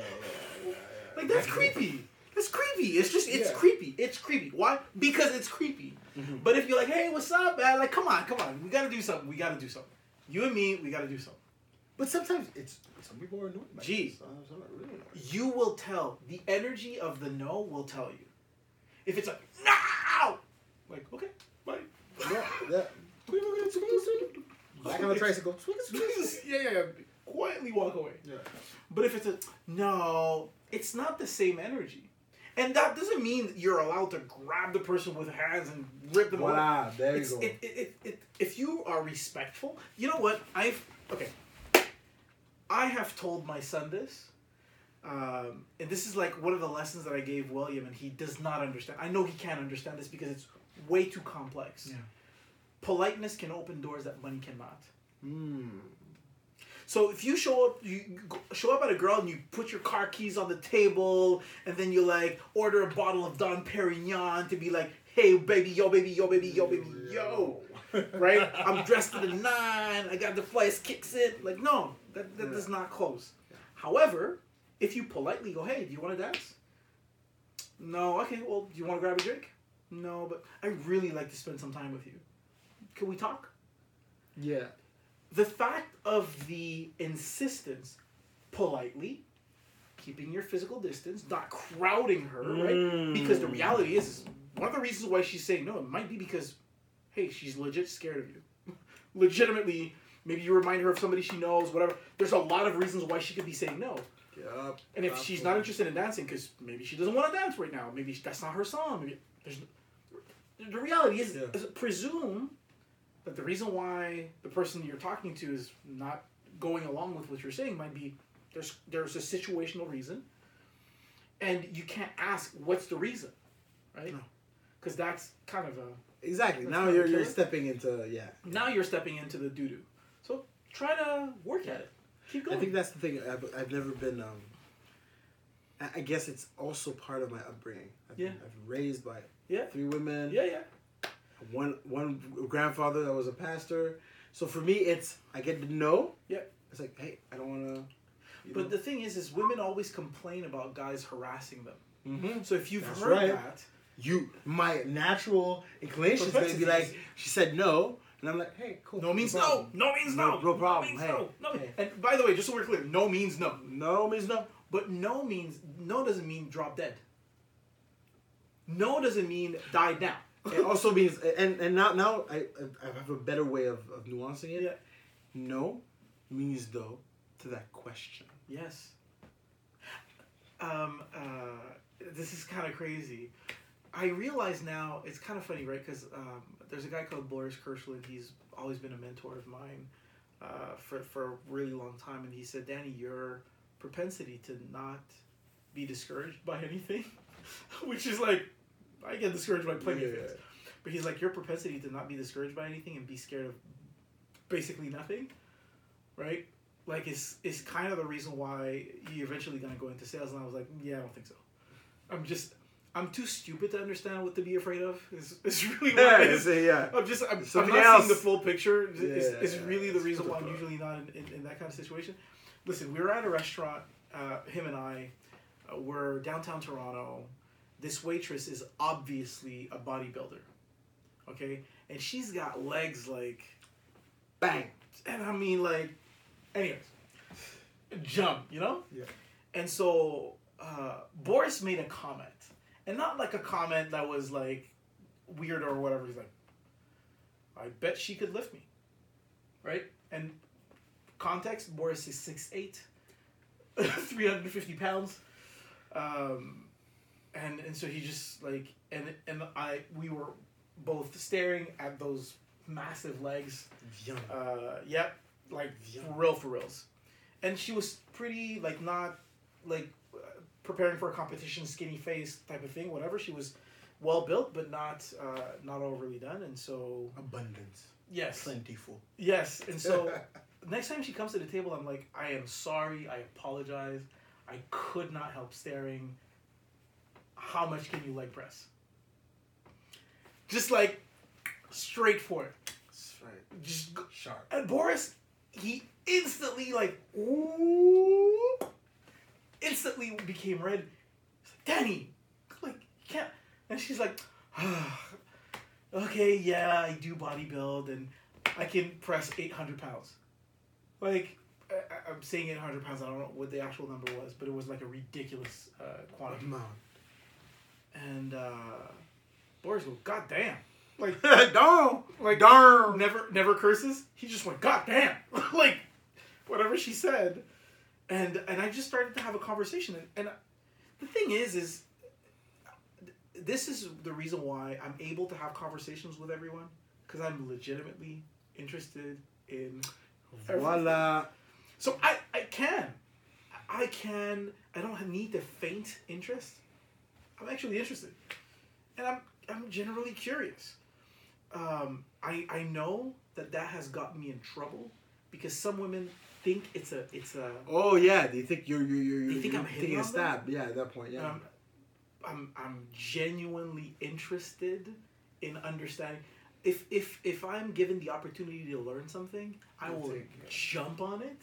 Speaker 1: like that's creepy. That's creepy. It's just it's
Speaker 2: Yeah.
Speaker 1: creepy. It's creepy. Why? Because it's creepy.
Speaker 2: Mhm.
Speaker 1: But if you're like, hey, what's up, man? Like, come on, come on. We gotta do something. We gotta do something. You and me, we gotta do something.
Speaker 2: But sometimes it's some people are annoyed by
Speaker 1: Gee.
Speaker 2: Some, some are really annoyed.
Speaker 1: You will tell. The energy of the no will tell you. If it's like, no! Like, okay, bye.
Speaker 2: Yeah, yeah. Back on the tricycle.
Speaker 1: yeah, yeah, yeah. Quietly walk away.
Speaker 2: Yeah.
Speaker 1: But if it's a no, it's not the same energy. And that doesn't mean you're allowed to grab the person with hands and rip them off.
Speaker 2: Voila, there you
Speaker 1: It's,
Speaker 2: go.
Speaker 1: it, it, it, it, if you are respectful, you know what? I've okay. I have told my son this, um, and this is like one of the lessons that I gave William, and he does not understand. I know he can't understand this because it's way too complex.
Speaker 2: Yeah.
Speaker 1: Politeness can open doors that money cannot.
Speaker 2: Mm.
Speaker 1: So if you show up, you show up at a girl and you put your car keys on the table, and then you like order a bottle of Dom Pérignon to be like, "Hey, baby, yo, baby, yo, baby, yo, baby, yo." right? I'm dressed to the nine. I got the flyest kicks in. Like, no, that, that
Speaker 2: Yeah.
Speaker 1: does not close. However, if you politely go, hey, do you want to dance? No. Okay. Well, do you want to grab a drink? No, but I really like to spend some time with you. Can we talk?
Speaker 2: Yeah.
Speaker 1: The fact of the insistence, politely, keeping your physical distance, not crowding her, right?
Speaker 2: Mm.
Speaker 1: Because the reality is, is, one of the reasons why she's saying no, it might be because, hey, she's legit scared of you. Legitimately, maybe you remind her of somebody she knows, whatever. There's a lot of reasons why she could be saying no.
Speaker 2: Yup.
Speaker 1: And if she's not interested in dancing, because maybe she doesn't want to dance right now, maybe that's not her song. Maybe there's the reality is,
Speaker 2: Yeah.
Speaker 1: is presume that the reason why the person you're talking to is not going along with what you're saying might be there's there's a situational reason, and you can't ask what's the reason, right?
Speaker 2: No.
Speaker 1: Because that's kind of a
Speaker 2: Exactly. Now you're you're stepping into yeah.
Speaker 1: now you're stepping into the doo doo. So try to work at it. Keep going I
Speaker 2: think that's the thing. I've, I've never been. Um, I- guess it's also part of my upbringing. I've,
Speaker 1: Yeah.
Speaker 2: been, I've been raised by
Speaker 1: Yeah.
Speaker 2: three women.
Speaker 1: yeah, yeah.
Speaker 2: One one grandfather that was a pastor. So for me, it's I get to know.
Speaker 1: Yeah.
Speaker 2: It's like, hey, I don't want to.
Speaker 1: But the thing is, is women always complain about guys harassing them.
Speaker 2: hmm
Speaker 1: So if you've
Speaker 2: That's
Speaker 1: heard
Speaker 2: right.
Speaker 1: that,
Speaker 2: you, my natural inclination is going to be like, she said no, and I'm like, hey, cool.
Speaker 1: no means no. No means
Speaker 2: No-
Speaker 1: no.
Speaker 2: no problem.
Speaker 1: means
Speaker 2: Hey,
Speaker 1: no. No.
Speaker 2: hey.
Speaker 1: And by the way, just so we're clear, no means no.
Speaker 2: No means no.
Speaker 1: But no means no doesn't mean drop dead. No doesn't mean die now.
Speaker 2: It also means, and and now now I I have a better way of, of nuancing it.
Speaker 1: Yeah.
Speaker 2: No means though to that question.
Speaker 1: Yes. Um, uh, this is kind of crazy. I realize now it's kind of funny, right? Because um, there's a guy called Boris Kirschland. He's always been a mentor of mine. uh, for for a really long time, and he said, Danny, your propensity to not be discouraged by anything, which is like, I get discouraged by plenty of things. But he's like, your propensity to not be discouraged by anything and be scared of basically nothing, right? Like, is is kind of the reason why you're eventually gonna go into sales. And I was like, yeah, I don't think so. I'm just, I'm too stupid to understand what to be afraid of. Is is really what
Speaker 2: Yeah,
Speaker 1: it is.
Speaker 2: yeah.
Speaker 1: I'm just, I'm, I'm not
Speaker 2: else.
Speaker 1: seeing the full picture. It's,
Speaker 2: Yeah,
Speaker 1: it's really the reason why I'm usually not in, in, in that kind of situation. Listen, we were at a restaurant, uh, him and I, uh, we're downtown Toronto. This waitress is obviously a bodybuilder, okay? And she's got legs like,
Speaker 2: Bang.
Speaker 1: and I mean like, anyways, jump, you know?
Speaker 2: Yeah.
Speaker 1: And so uh, Boris made a comment, and not like a comment that was like weird or whatever. He's like, I bet she could lift me, right? And context: Boris is 6'8", 350 pounds, um, and and so he just like and and I we were both staring at those massive legs
Speaker 2: Yum.
Speaker 1: uh, yep, like for real, for reals. And she was pretty, like not, like uh, preparing for a competition, skinny face type of thing. Whatever. She was well built, but not uh, not overly done. And so
Speaker 2: Abundance.
Speaker 1: yes,
Speaker 2: Plentiful.
Speaker 1: yes. And so next time she comes to the table, I'm like, I am sorry. I apologize. I could not help staring. How much can you leg press? Just like straight for it.
Speaker 2: Straight.
Speaker 1: Just go-
Speaker 2: Sharp.
Speaker 1: and Boris, he instantly like ooh, instantly became red. He's like, Danny, like you can't. And she's like, okay, yeah, I do bodybuild and I can press eight hundred pounds. Like I, I'm saying eight hundred pounds. I don't know what the actual number was, but it was like a ridiculous uh, quantity.
Speaker 2: Amount.
Speaker 1: And uh, Boris goes, God damn. Like
Speaker 2: Darn.
Speaker 1: like
Speaker 2: Darn.
Speaker 1: never never curses. He just went, God damn, like whatever she said, and and I just started to have a conversation, and, and the thing is, is this is the reason why I'm able to have conversations with everyone because I'm legitimately interested in.
Speaker 2: Voila.
Speaker 1: So I I can, I can. I don't need to feint interest. I'm actually interested, and I'm I'm generally curious. Um, I I know that that has gotten me in trouble because some women think it's a it's a
Speaker 2: Oh yeah, they think you're you're you're,
Speaker 1: They
Speaker 2: you're
Speaker 1: think I'm hitting
Speaker 2: taking a
Speaker 1: on them?
Speaker 2: Yeah, at that point, yeah.
Speaker 1: um, I'm I'm genuinely interested in understanding. If if if I'm given the opportunity to learn something, I will jump on it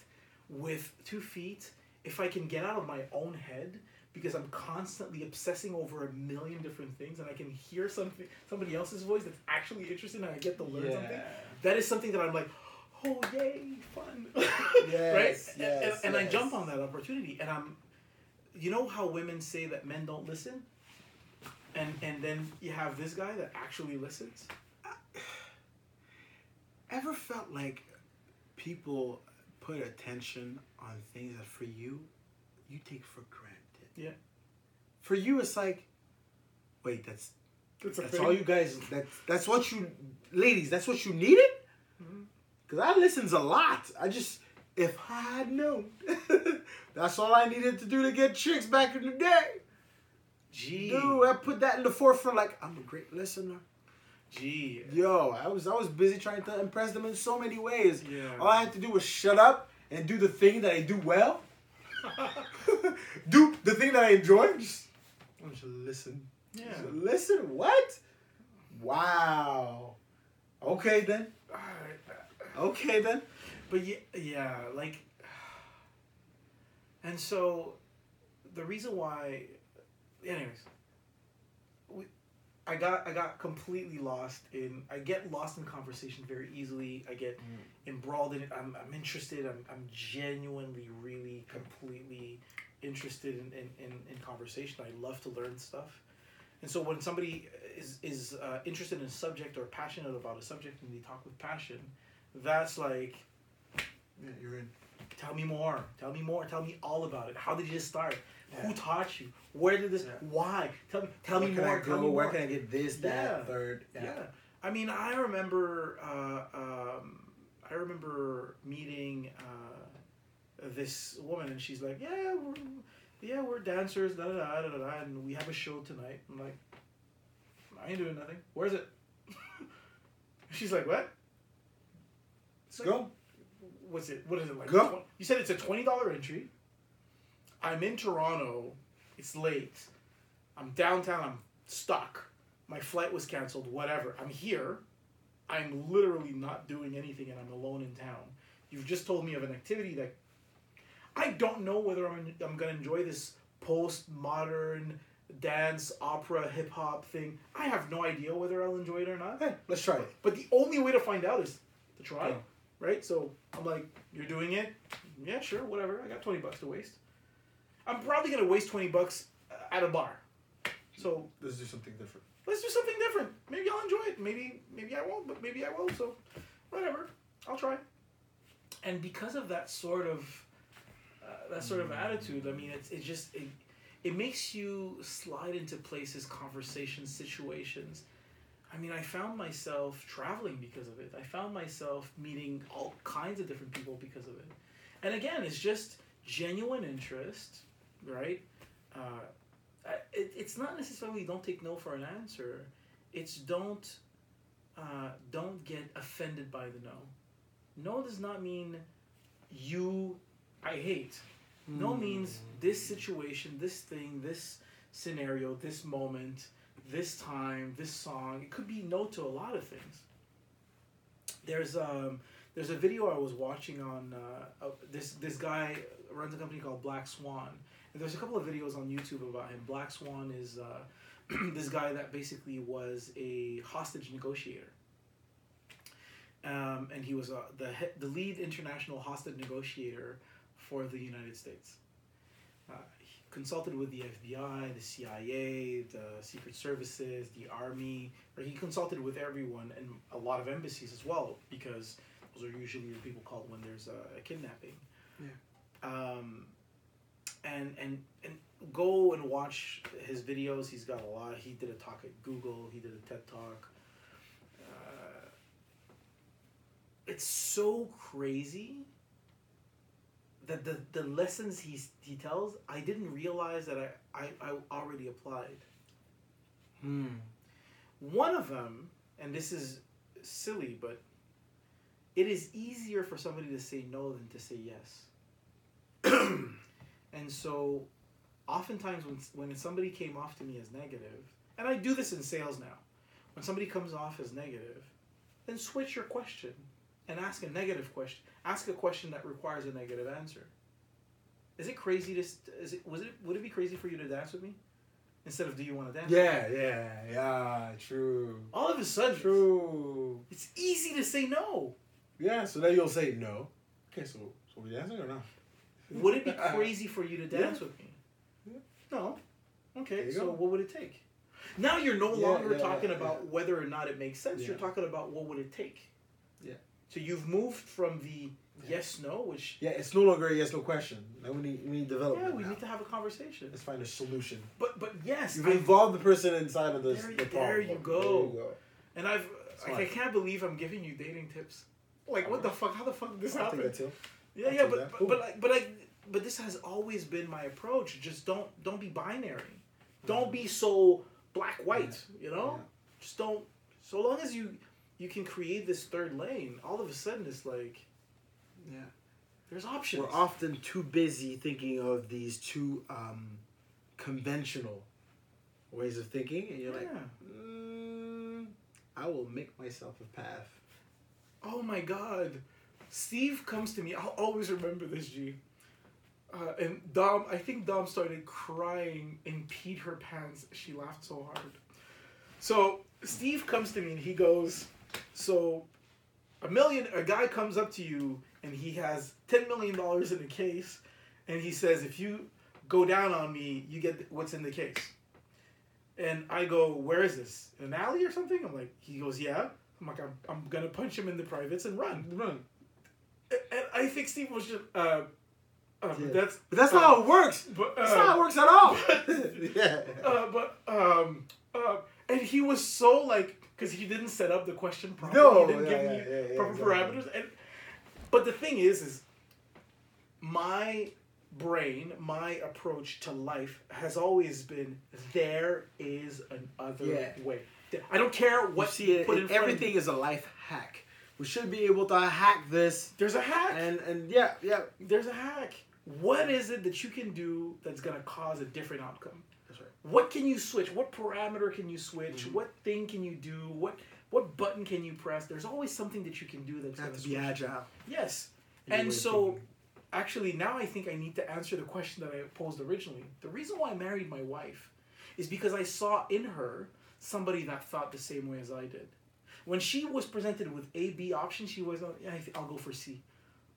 Speaker 1: with two feet. If I can get out of my own head, because I'm constantly obsessing over a million different things, and I can hear something somebody else's voice that's actually interesting, and I get to learn something. That is something that I'm like, oh yay, fun,
Speaker 2: Yes,
Speaker 1: right? And-
Speaker 2: yes,
Speaker 1: and, and I jump on that opportunity, and I'm, you know how women say that men don't listen, and and then you have this guy that actually listens.
Speaker 2: Ever felt like people put attention on things that for you, you take for granted?
Speaker 1: Yeah.
Speaker 2: For you, it's like, wait, that's
Speaker 1: a
Speaker 2: that's all you guys. That's that's what you, ladies. That's what you needed.
Speaker 1: Mhm.
Speaker 2: Cause I listens a lot. I just if I had known, that's all I needed to do to get chicks back in the day.
Speaker 1: Gee,
Speaker 2: Dude, I put that in the forefront. Like I'm a great listener.
Speaker 1: gee,
Speaker 2: Yo, I was I was busy trying to impress them in so many ways.
Speaker 1: yeah.
Speaker 2: All I had to do was shut up and do the thing that I do well. do the thing that I enjoy. Just, I'm just listen.
Speaker 1: yeah.
Speaker 2: Just listen. What? Wow. Okay then. Okay then.
Speaker 1: But yeah, yeah, like, and so, the reason why, anyways, I got I got completely lost in. I get lost in conversation very easily. I get embroiled in it. I'm, I'm interested. I'm, I'm genuinely, really, completely interested in, in, in, in conversation. I love to learn stuff. And so when somebody is, is uh, interested in a subject or passionate about a subject and they talk with passion, that's like,
Speaker 2: Yeah, you're in.
Speaker 1: tell me more. Tell me more. Tell me all about it. How did you just
Speaker 2: start?
Speaker 1: Who taught you? Where did this? Why? Tell me. Tell
Speaker 2: Where
Speaker 1: me
Speaker 2: can
Speaker 1: more.
Speaker 2: I
Speaker 1: tell me
Speaker 2: Where
Speaker 1: more.
Speaker 2: can I get this, that, third?
Speaker 1: Yeah. I mean, I remember, uh, um, I remember meeting uh, this woman, and she's like, "Yeah, we're, yeah, we're dancers, da da da da da, and we have a show tonight." I'm like, "I ain't doing nothing. Where's it?" she's like, "What?"
Speaker 2: Let's go.
Speaker 1: What's it? What is it like?
Speaker 2: Go.
Speaker 1: You said it's a twenty dollar entry. I'm in Toronto. It's late. I'm downtown. I'm stuck. My flight was canceled. Whatever. I'm here. I'm literally not doing anything, and I'm alone in town. You've just told me of an activity that I don't know whether I'm I'm gonna enjoy this postmodern dance opera hip hop thing. I have no idea whether I'll enjoy it or not.
Speaker 2: Hey, let's try it.
Speaker 1: But the only way to find out is to try,
Speaker 2: Yeah.
Speaker 1: right? So I'm like, you're doing it? Yeah, sure, whatever. I got 20 bucks to waste. I'm probably going to waste 20 bucks uh, at a bar. So
Speaker 2: Let's do something different.
Speaker 1: let's do something different. Maybe I'll enjoy it. Maybe maybe I won't, but maybe I will. So whatever. I'll try. And because of that sort of uh, that sort of attitude, I mean, it's it just it, it makes you slide into places, conversations, situations. I mean, I found myself traveling because of it. I found myself meeting all kinds of different people because of it. And again, it's just genuine interest, right? Uh, it, it's not necessarily don't take no for an answer. It's don't uh, don't get offended by the no. No does not mean you I hate. No means this situation, this thing, this scenario, this moment, this time, this song. It could be no to a lot of things. There's um there's a video I was watching on uh, uh, this this guy runs a company called Black Swan. There's a couple of videos on YouTube about him. Black Swan is uh, this guy that basically was a hostage negotiator. Um, and he was uh, the he- the lead international hostage negotiator for the United States. Uh, he consulted with the FBI, the CIA, the Secret Services, the Army. Or he consulted with everyone and a lot of embassies as well, because those are usually the people called when there's a, a kidnapping.
Speaker 2: Yeah.
Speaker 1: Um, and and and go and watch his videos. He's got a lot. He did a talk at Google. He did a TED talk. Uh, it's so crazy that the, the lessons he's, he tells, I didn't realize that I, I, I already applied.
Speaker 2: Hmm.
Speaker 1: One of them, and this is silly, but it is easier for somebody to say no than to say yes. and so, oftentimes when when somebody came off to me as negative, and I do this in sales now, when somebody comes off as negative, then switch your question and ask a negative question. Ask a question that requires a negative answer. Is it crazy to? Is it was it would it be crazy for you to dance with me instead of do you want to dance? with me?
Speaker 2: Yeah, yeah, yeah. True.
Speaker 1: All of a sudden,
Speaker 2: True.
Speaker 1: it's easy to say no.
Speaker 2: Yeah. So then you'll say no. Okay. So so we dancing or not?
Speaker 1: Would it be crazy for you to dance with me?
Speaker 2: Yeah.
Speaker 1: No. Okay, so
Speaker 2: go.
Speaker 1: what would it take? Now you're no
Speaker 2: Yeah,
Speaker 1: longer
Speaker 2: yeah,
Speaker 1: talking
Speaker 2: yeah,
Speaker 1: about whether or not it makes sense. You're talking about what would it take.
Speaker 2: Yeah.
Speaker 1: So you've moved from the yes no, which
Speaker 2: Yeah. It's no longer a yes no question. Now we need we need development.
Speaker 1: yeah, we
Speaker 2: now.
Speaker 1: need to have a conversation.
Speaker 2: Let's find a solution.
Speaker 1: But but yes,
Speaker 2: You've
Speaker 1: I-
Speaker 2: involved the person inside of this.
Speaker 1: There-
Speaker 2: the
Speaker 1: there
Speaker 2: problem.
Speaker 1: you go.
Speaker 2: There you go.
Speaker 1: and I've like, I can't believe I'm giving you dating tips. Like what the fuck? How the fuck did this
Speaker 2: I'll
Speaker 1: happen? Yeah,
Speaker 2: I'll
Speaker 1: yeah, but but, but like but like but this has always been my approach. Just don't don't be binary. Don't be so black white. You know,
Speaker 2: Yeah.
Speaker 1: just don't. So long as you you can create this third lane, all of a sudden it's like
Speaker 3: Yeah.
Speaker 1: there's options.
Speaker 3: We're often too busy thinking of these two um, conventional ways of thinking, and you're like, mm, I will make myself a path.
Speaker 1: Oh my god. Steve comes to me. I'll always remember this, G. Uh, and Dom, I think Dom started crying and peed her pants. She laughed so hard. So Steve comes to me and he goes, "So, a million. A guy comes up to you and he has ten million dollars in a case, and he says, if you go down on me, you get what's in the case." And I go, "Where is this? An alley or something?" I'm like, he goes, "Yeah." I'm like, I'm, I'm gonna punch him in the privates and run.
Speaker 2: Run.
Speaker 1: And I think Steve was just, uh, uh
Speaker 3: Yeah.
Speaker 1: that's,
Speaker 3: But that's
Speaker 1: uh,
Speaker 3: not how it works.
Speaker 1: but,
Speaker 3: That's
Speaker 1: uh,
Speaker 3: not how it works at all. yeah.
Speaker 1: uh, but, um, uh, and he was so like, because he didn't set up the question properly.
Speaker 2: No,
Speaker 1: he didn't
Speaker 2: yeah,
Speaker 1: give me
Speaker 2: yeah,
Speaker 1: proper
Speaker 2: exactly.
Speaker 1: parameters. And, But the thing is, is my brain, my approach to life has always been there is another way. I don't care
Speaker 3: What
Speaker 1: what
Speaker 3: see it,
Speaker 1: in
Speaker 3: it- everything is a life hack. We should be able to hack this,
Speaker 1: There's a hack.
Speaker 3: and and yeah, yeah.
Speaker 1: There's a hack. What is it that you can do that's gonna cause a different outcome?
Speaker 3: That's right.
Speaker 1: What can you switch? What parameter can you switch?
Speaker 3: Mhm.
Speaker 1: What thing can you do? What what button can you press? There's always something that you can do that's gonna
Speaker 3: to be
Speaker 1: switch.
Speaker 3: agile.
Speaker 1: Yes. And so
Speaker 3: thinking.
Speaker 1: actually now I think I need to answer the question that I posed originally. The reason why I married my wife is because I saw in her somebody that thought the same way as I did. When she was presented with A B options, she was like, yeah, I th- I'll go for C.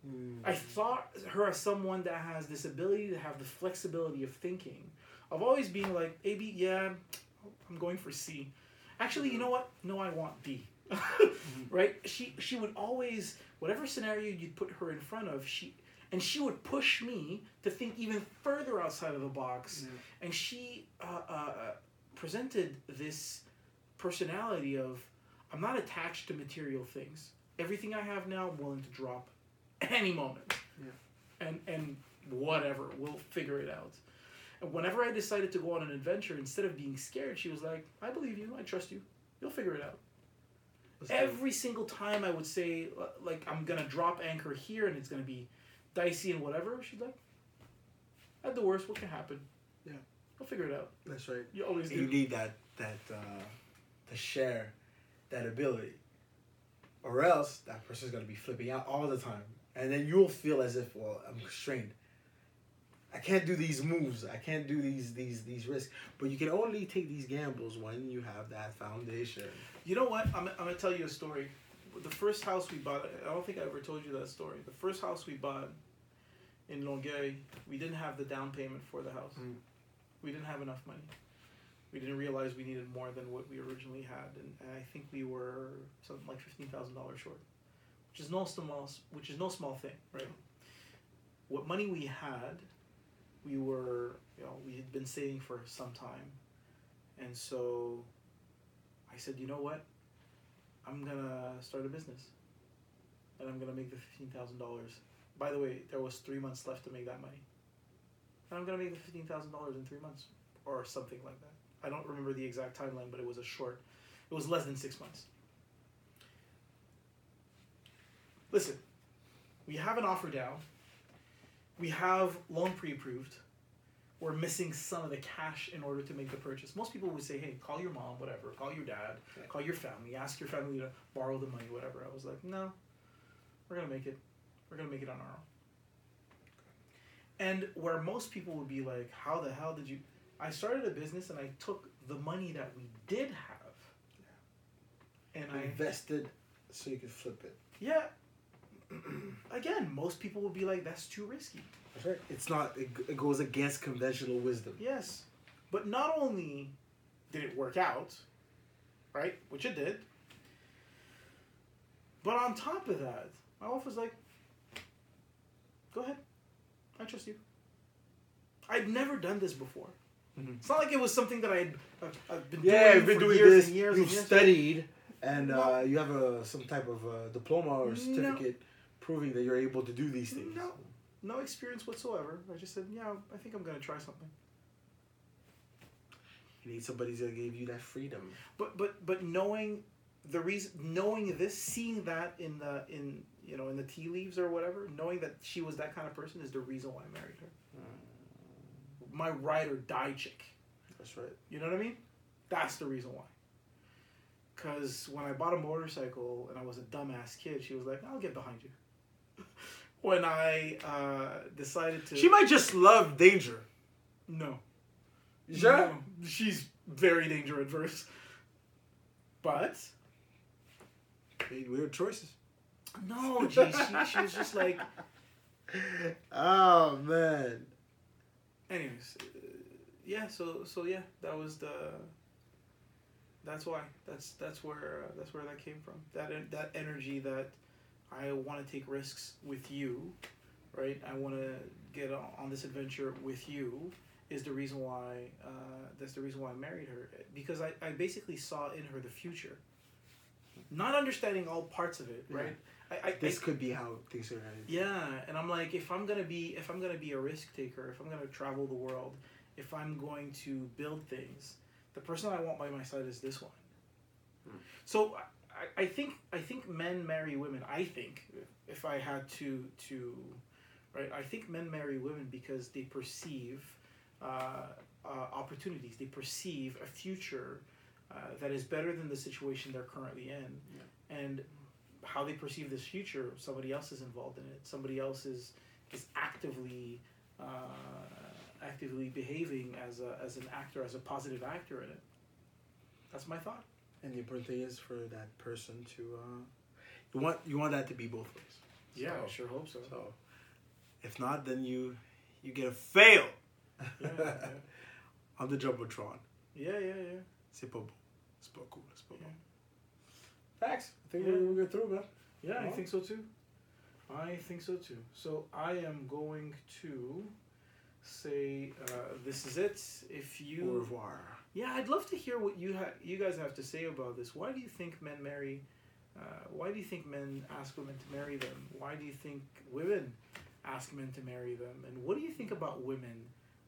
Speaker 3: Mm.
Speaker 1: I thought her as someone that has this ability to have the flexibility of thinking, of always being like, A B, yeah, I'm going for C. Actually, you know what? No, I want D. right? She she would always whatever scenario you'd put her in front of, she and she would push me to think even further outside of the box. And she uh, uh, uh, presented this personality of I'm not attached to material things. Everything I have now, I'm willing to drop any moment.
Speaker 3: Yeah.
Speaker 1: And and whatever, we'll figure it out. And whenever I decided to go on an adventure, instead of being scared, she was like, "I believe you. I trust you. You'll figure it out."
Speaker 3: Let's.
Speaker 1: Every single time I would say, uh, like, I'm gonna drop anchor here, and it's gonna be dicey and whatever. She's like, "At the worst, what can happen?
Speaker 3: Yeah.
Speaker 1: I'll figure it out.
Speaker 3: That's right.
Speaker 1: You always
Speaker 3: And you need that that uh, to share that ability, or else that person's gonna be flipping out all the time, and then you'll feel as if, well, I'm constrained. I can't do these moves. I can't do these these these risks. But you can only take these gambles when you have that foundation.
Speaker 1: You know what? I'm, I'm gonna tell you a story. The first house we bought, I don't think I ever told you that story. The first house we bought in Longueuil, we didn't have the down payment for the house.
Speaker 3: Mm.
Speaker 1: We didn't have enough money. We didn't realize we needed more than what we originally had, and, and I think we were something like fifteen thousand dollars short, which is no small, which is no small thing, right? What money we had, we were, you know, we had been saving for some time, and so I said, you know what? I'm gonna start a business, and I'm gonna make the fifteen thousand dollars. By the way, there was three months left to make that money, and I'm gonna make the fifteen thousand dollars in three months or something like that. I don't remember the exact timeline, but it was a short. It was less than six months. Listen, we have an offer down. We have loan pre-approved. We're missing some of the cash in order to make the purchase. Most people would say, "Hey, call your mom, whatever. Call your dad. Call your family. Ask your family to borrow the money, whatever." I was like, "No, we're gonna make it. We're gonna make it on our own." And where most people would be like, "How the hell did you?" I started a business and I took the money that we did have, and I
Speaker 2: invested so you could flip it.
Speaker 1: yeah. Again, most people would be like, "That's too risky."
Speaker 3: That's right. It's not. It, it goes against conventional wisdom.
Speaker 1: Yes, but not only did it work out, right, which it did, but on top of that, my wife was like, "Go ahead, I trust you." I'd never done this before.
Speaker 3: Mhm.
Speaker 1: It's not like it was something that I'd I've, I've been
Speaker 3: Yeah,
Speaker 1: doing
Speaker 3: you've been
Speaker 1: for
Speaker 3: doing
Speaker 1: years
Speaker 3: this.
Speaker 1: and years
Speaker 3: You've
Speaker 1: and years.
Speaker 3: studied, and
Speaker 1: No.
Speaker 3: uh, you have a some type of uh, diploma or
Speaker 1: No.
Speaker 3: certificate proving that you're able to do these things.
Speaker 1: No. No experience whatsoever. I just said, "Yeah, I think I'm gonna try something."
Speaker 3: You need somebody to give you that freedom.
Speaker 1: but but but knowing the reason knowing this seeing that in the in you know in the tea leaves or whatever knowing that she was that kind of person is the reason why i married her my ride or die chick
Speaker 3: That's right.
Speaker 1: you know what i mean that's the reason why because when i bought a motorcycle and i was a dumbass kid she was like i'll get behind you when i uh, decided to
Speaker 3: She might just love danger.
Speaker 1: no
Speaker 3: Sure.
Speaker 1: No, she's very danger adverse but
Speaker 3: Made weird choices.
Speaker 1: No, geez, she, she was just like.
Speaker 3: oh man.
Speaker 1: Anyways, uh, yeah. So so yeah, that was the. That's why. That's that's where uh, that's where that came from. That en- that energy that I want to take risks with you, right? I want to get on, this adventure with you. Is the reason why. Uh, that's the reason why I married her because I, I basically saw in her the future. Not understanding all parts of it, right? I, I,
Speaker 2: this
Speaker 1: I-
Speaker 2: could be how things are gonna
Speaker 1: Yeah, and I'm like, if I'm gonna be, if I'm gonna be a risk taker, if I'm gonna travel the world, if I'm going to build things, the person I want by my side is this one.
Speaker 2: Hmm.
Speaker 1: So I, I think I think men marry women. I think if I had to to, right, I think men marry women because they perceive uh, uh, opportunities. They perceive a future uh, that is better than the situation they're currently in, and how they perceive this future, somebody else is involved in it. Somebody else is is actively uh, actively behaving as a as an actor, as a positive actor in it. That's my thought.
Speaker 2: And the important thing is for that person to uh, you want you want that to be both ways.
Speaker 1: Yeah, I sure hope so.
Speaker 2: So if not, then you you get a fail
Speaker 1: Yeah, yeah,
Speaker 2: on the jumbotron.
Speaker 1: yeah, yeah. yeah.
Speaker 2: C'est pas beau. C'est pas cool. C'est pas
Speaker 1: Yeah.
Speaker 2: bon. Thanks. I think
Speaker 1: Yeah.
Speaker 2: we're, we're through, man.
Speaker 1: Yeah, I think so too. I think so too. So I am going to say uh, this is it. If you
Speaker 2: Au revoir.
Speaker 1: Yeah, I'd love to hear what you ha- you guys have to say about this. Why do you think men marry? Uh, why do you think men ask women to marry them? Why do you think women ask men to marry them? And what do you think about women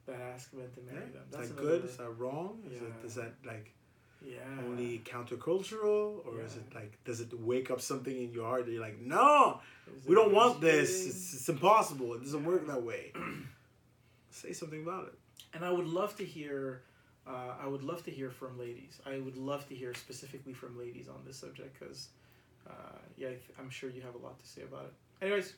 Speaker 1: that ask men to marry them?
Speaker 2: Is that good? Is that wrong? Is,
Speaker 1: Yeah.
Speaker 2: is that like
Speaker 1: Yeah.
Speaker 2: only countercultural, or is it like does it wake up something in your heart that you're like, no, we don't want this. It's, it's impossible. It doesn't work that way. Say something about it.
Speaker 1: And I would love to hear. Uh, I would love to hear from ladies. I would love to hear specifically from ladies on this subject because, uh, yeah, I'm sure you have a lot to say about it. Anyways,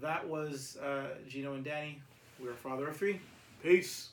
Speaker 1: that was uh, Gino and Danny. We're a father of three. Peace.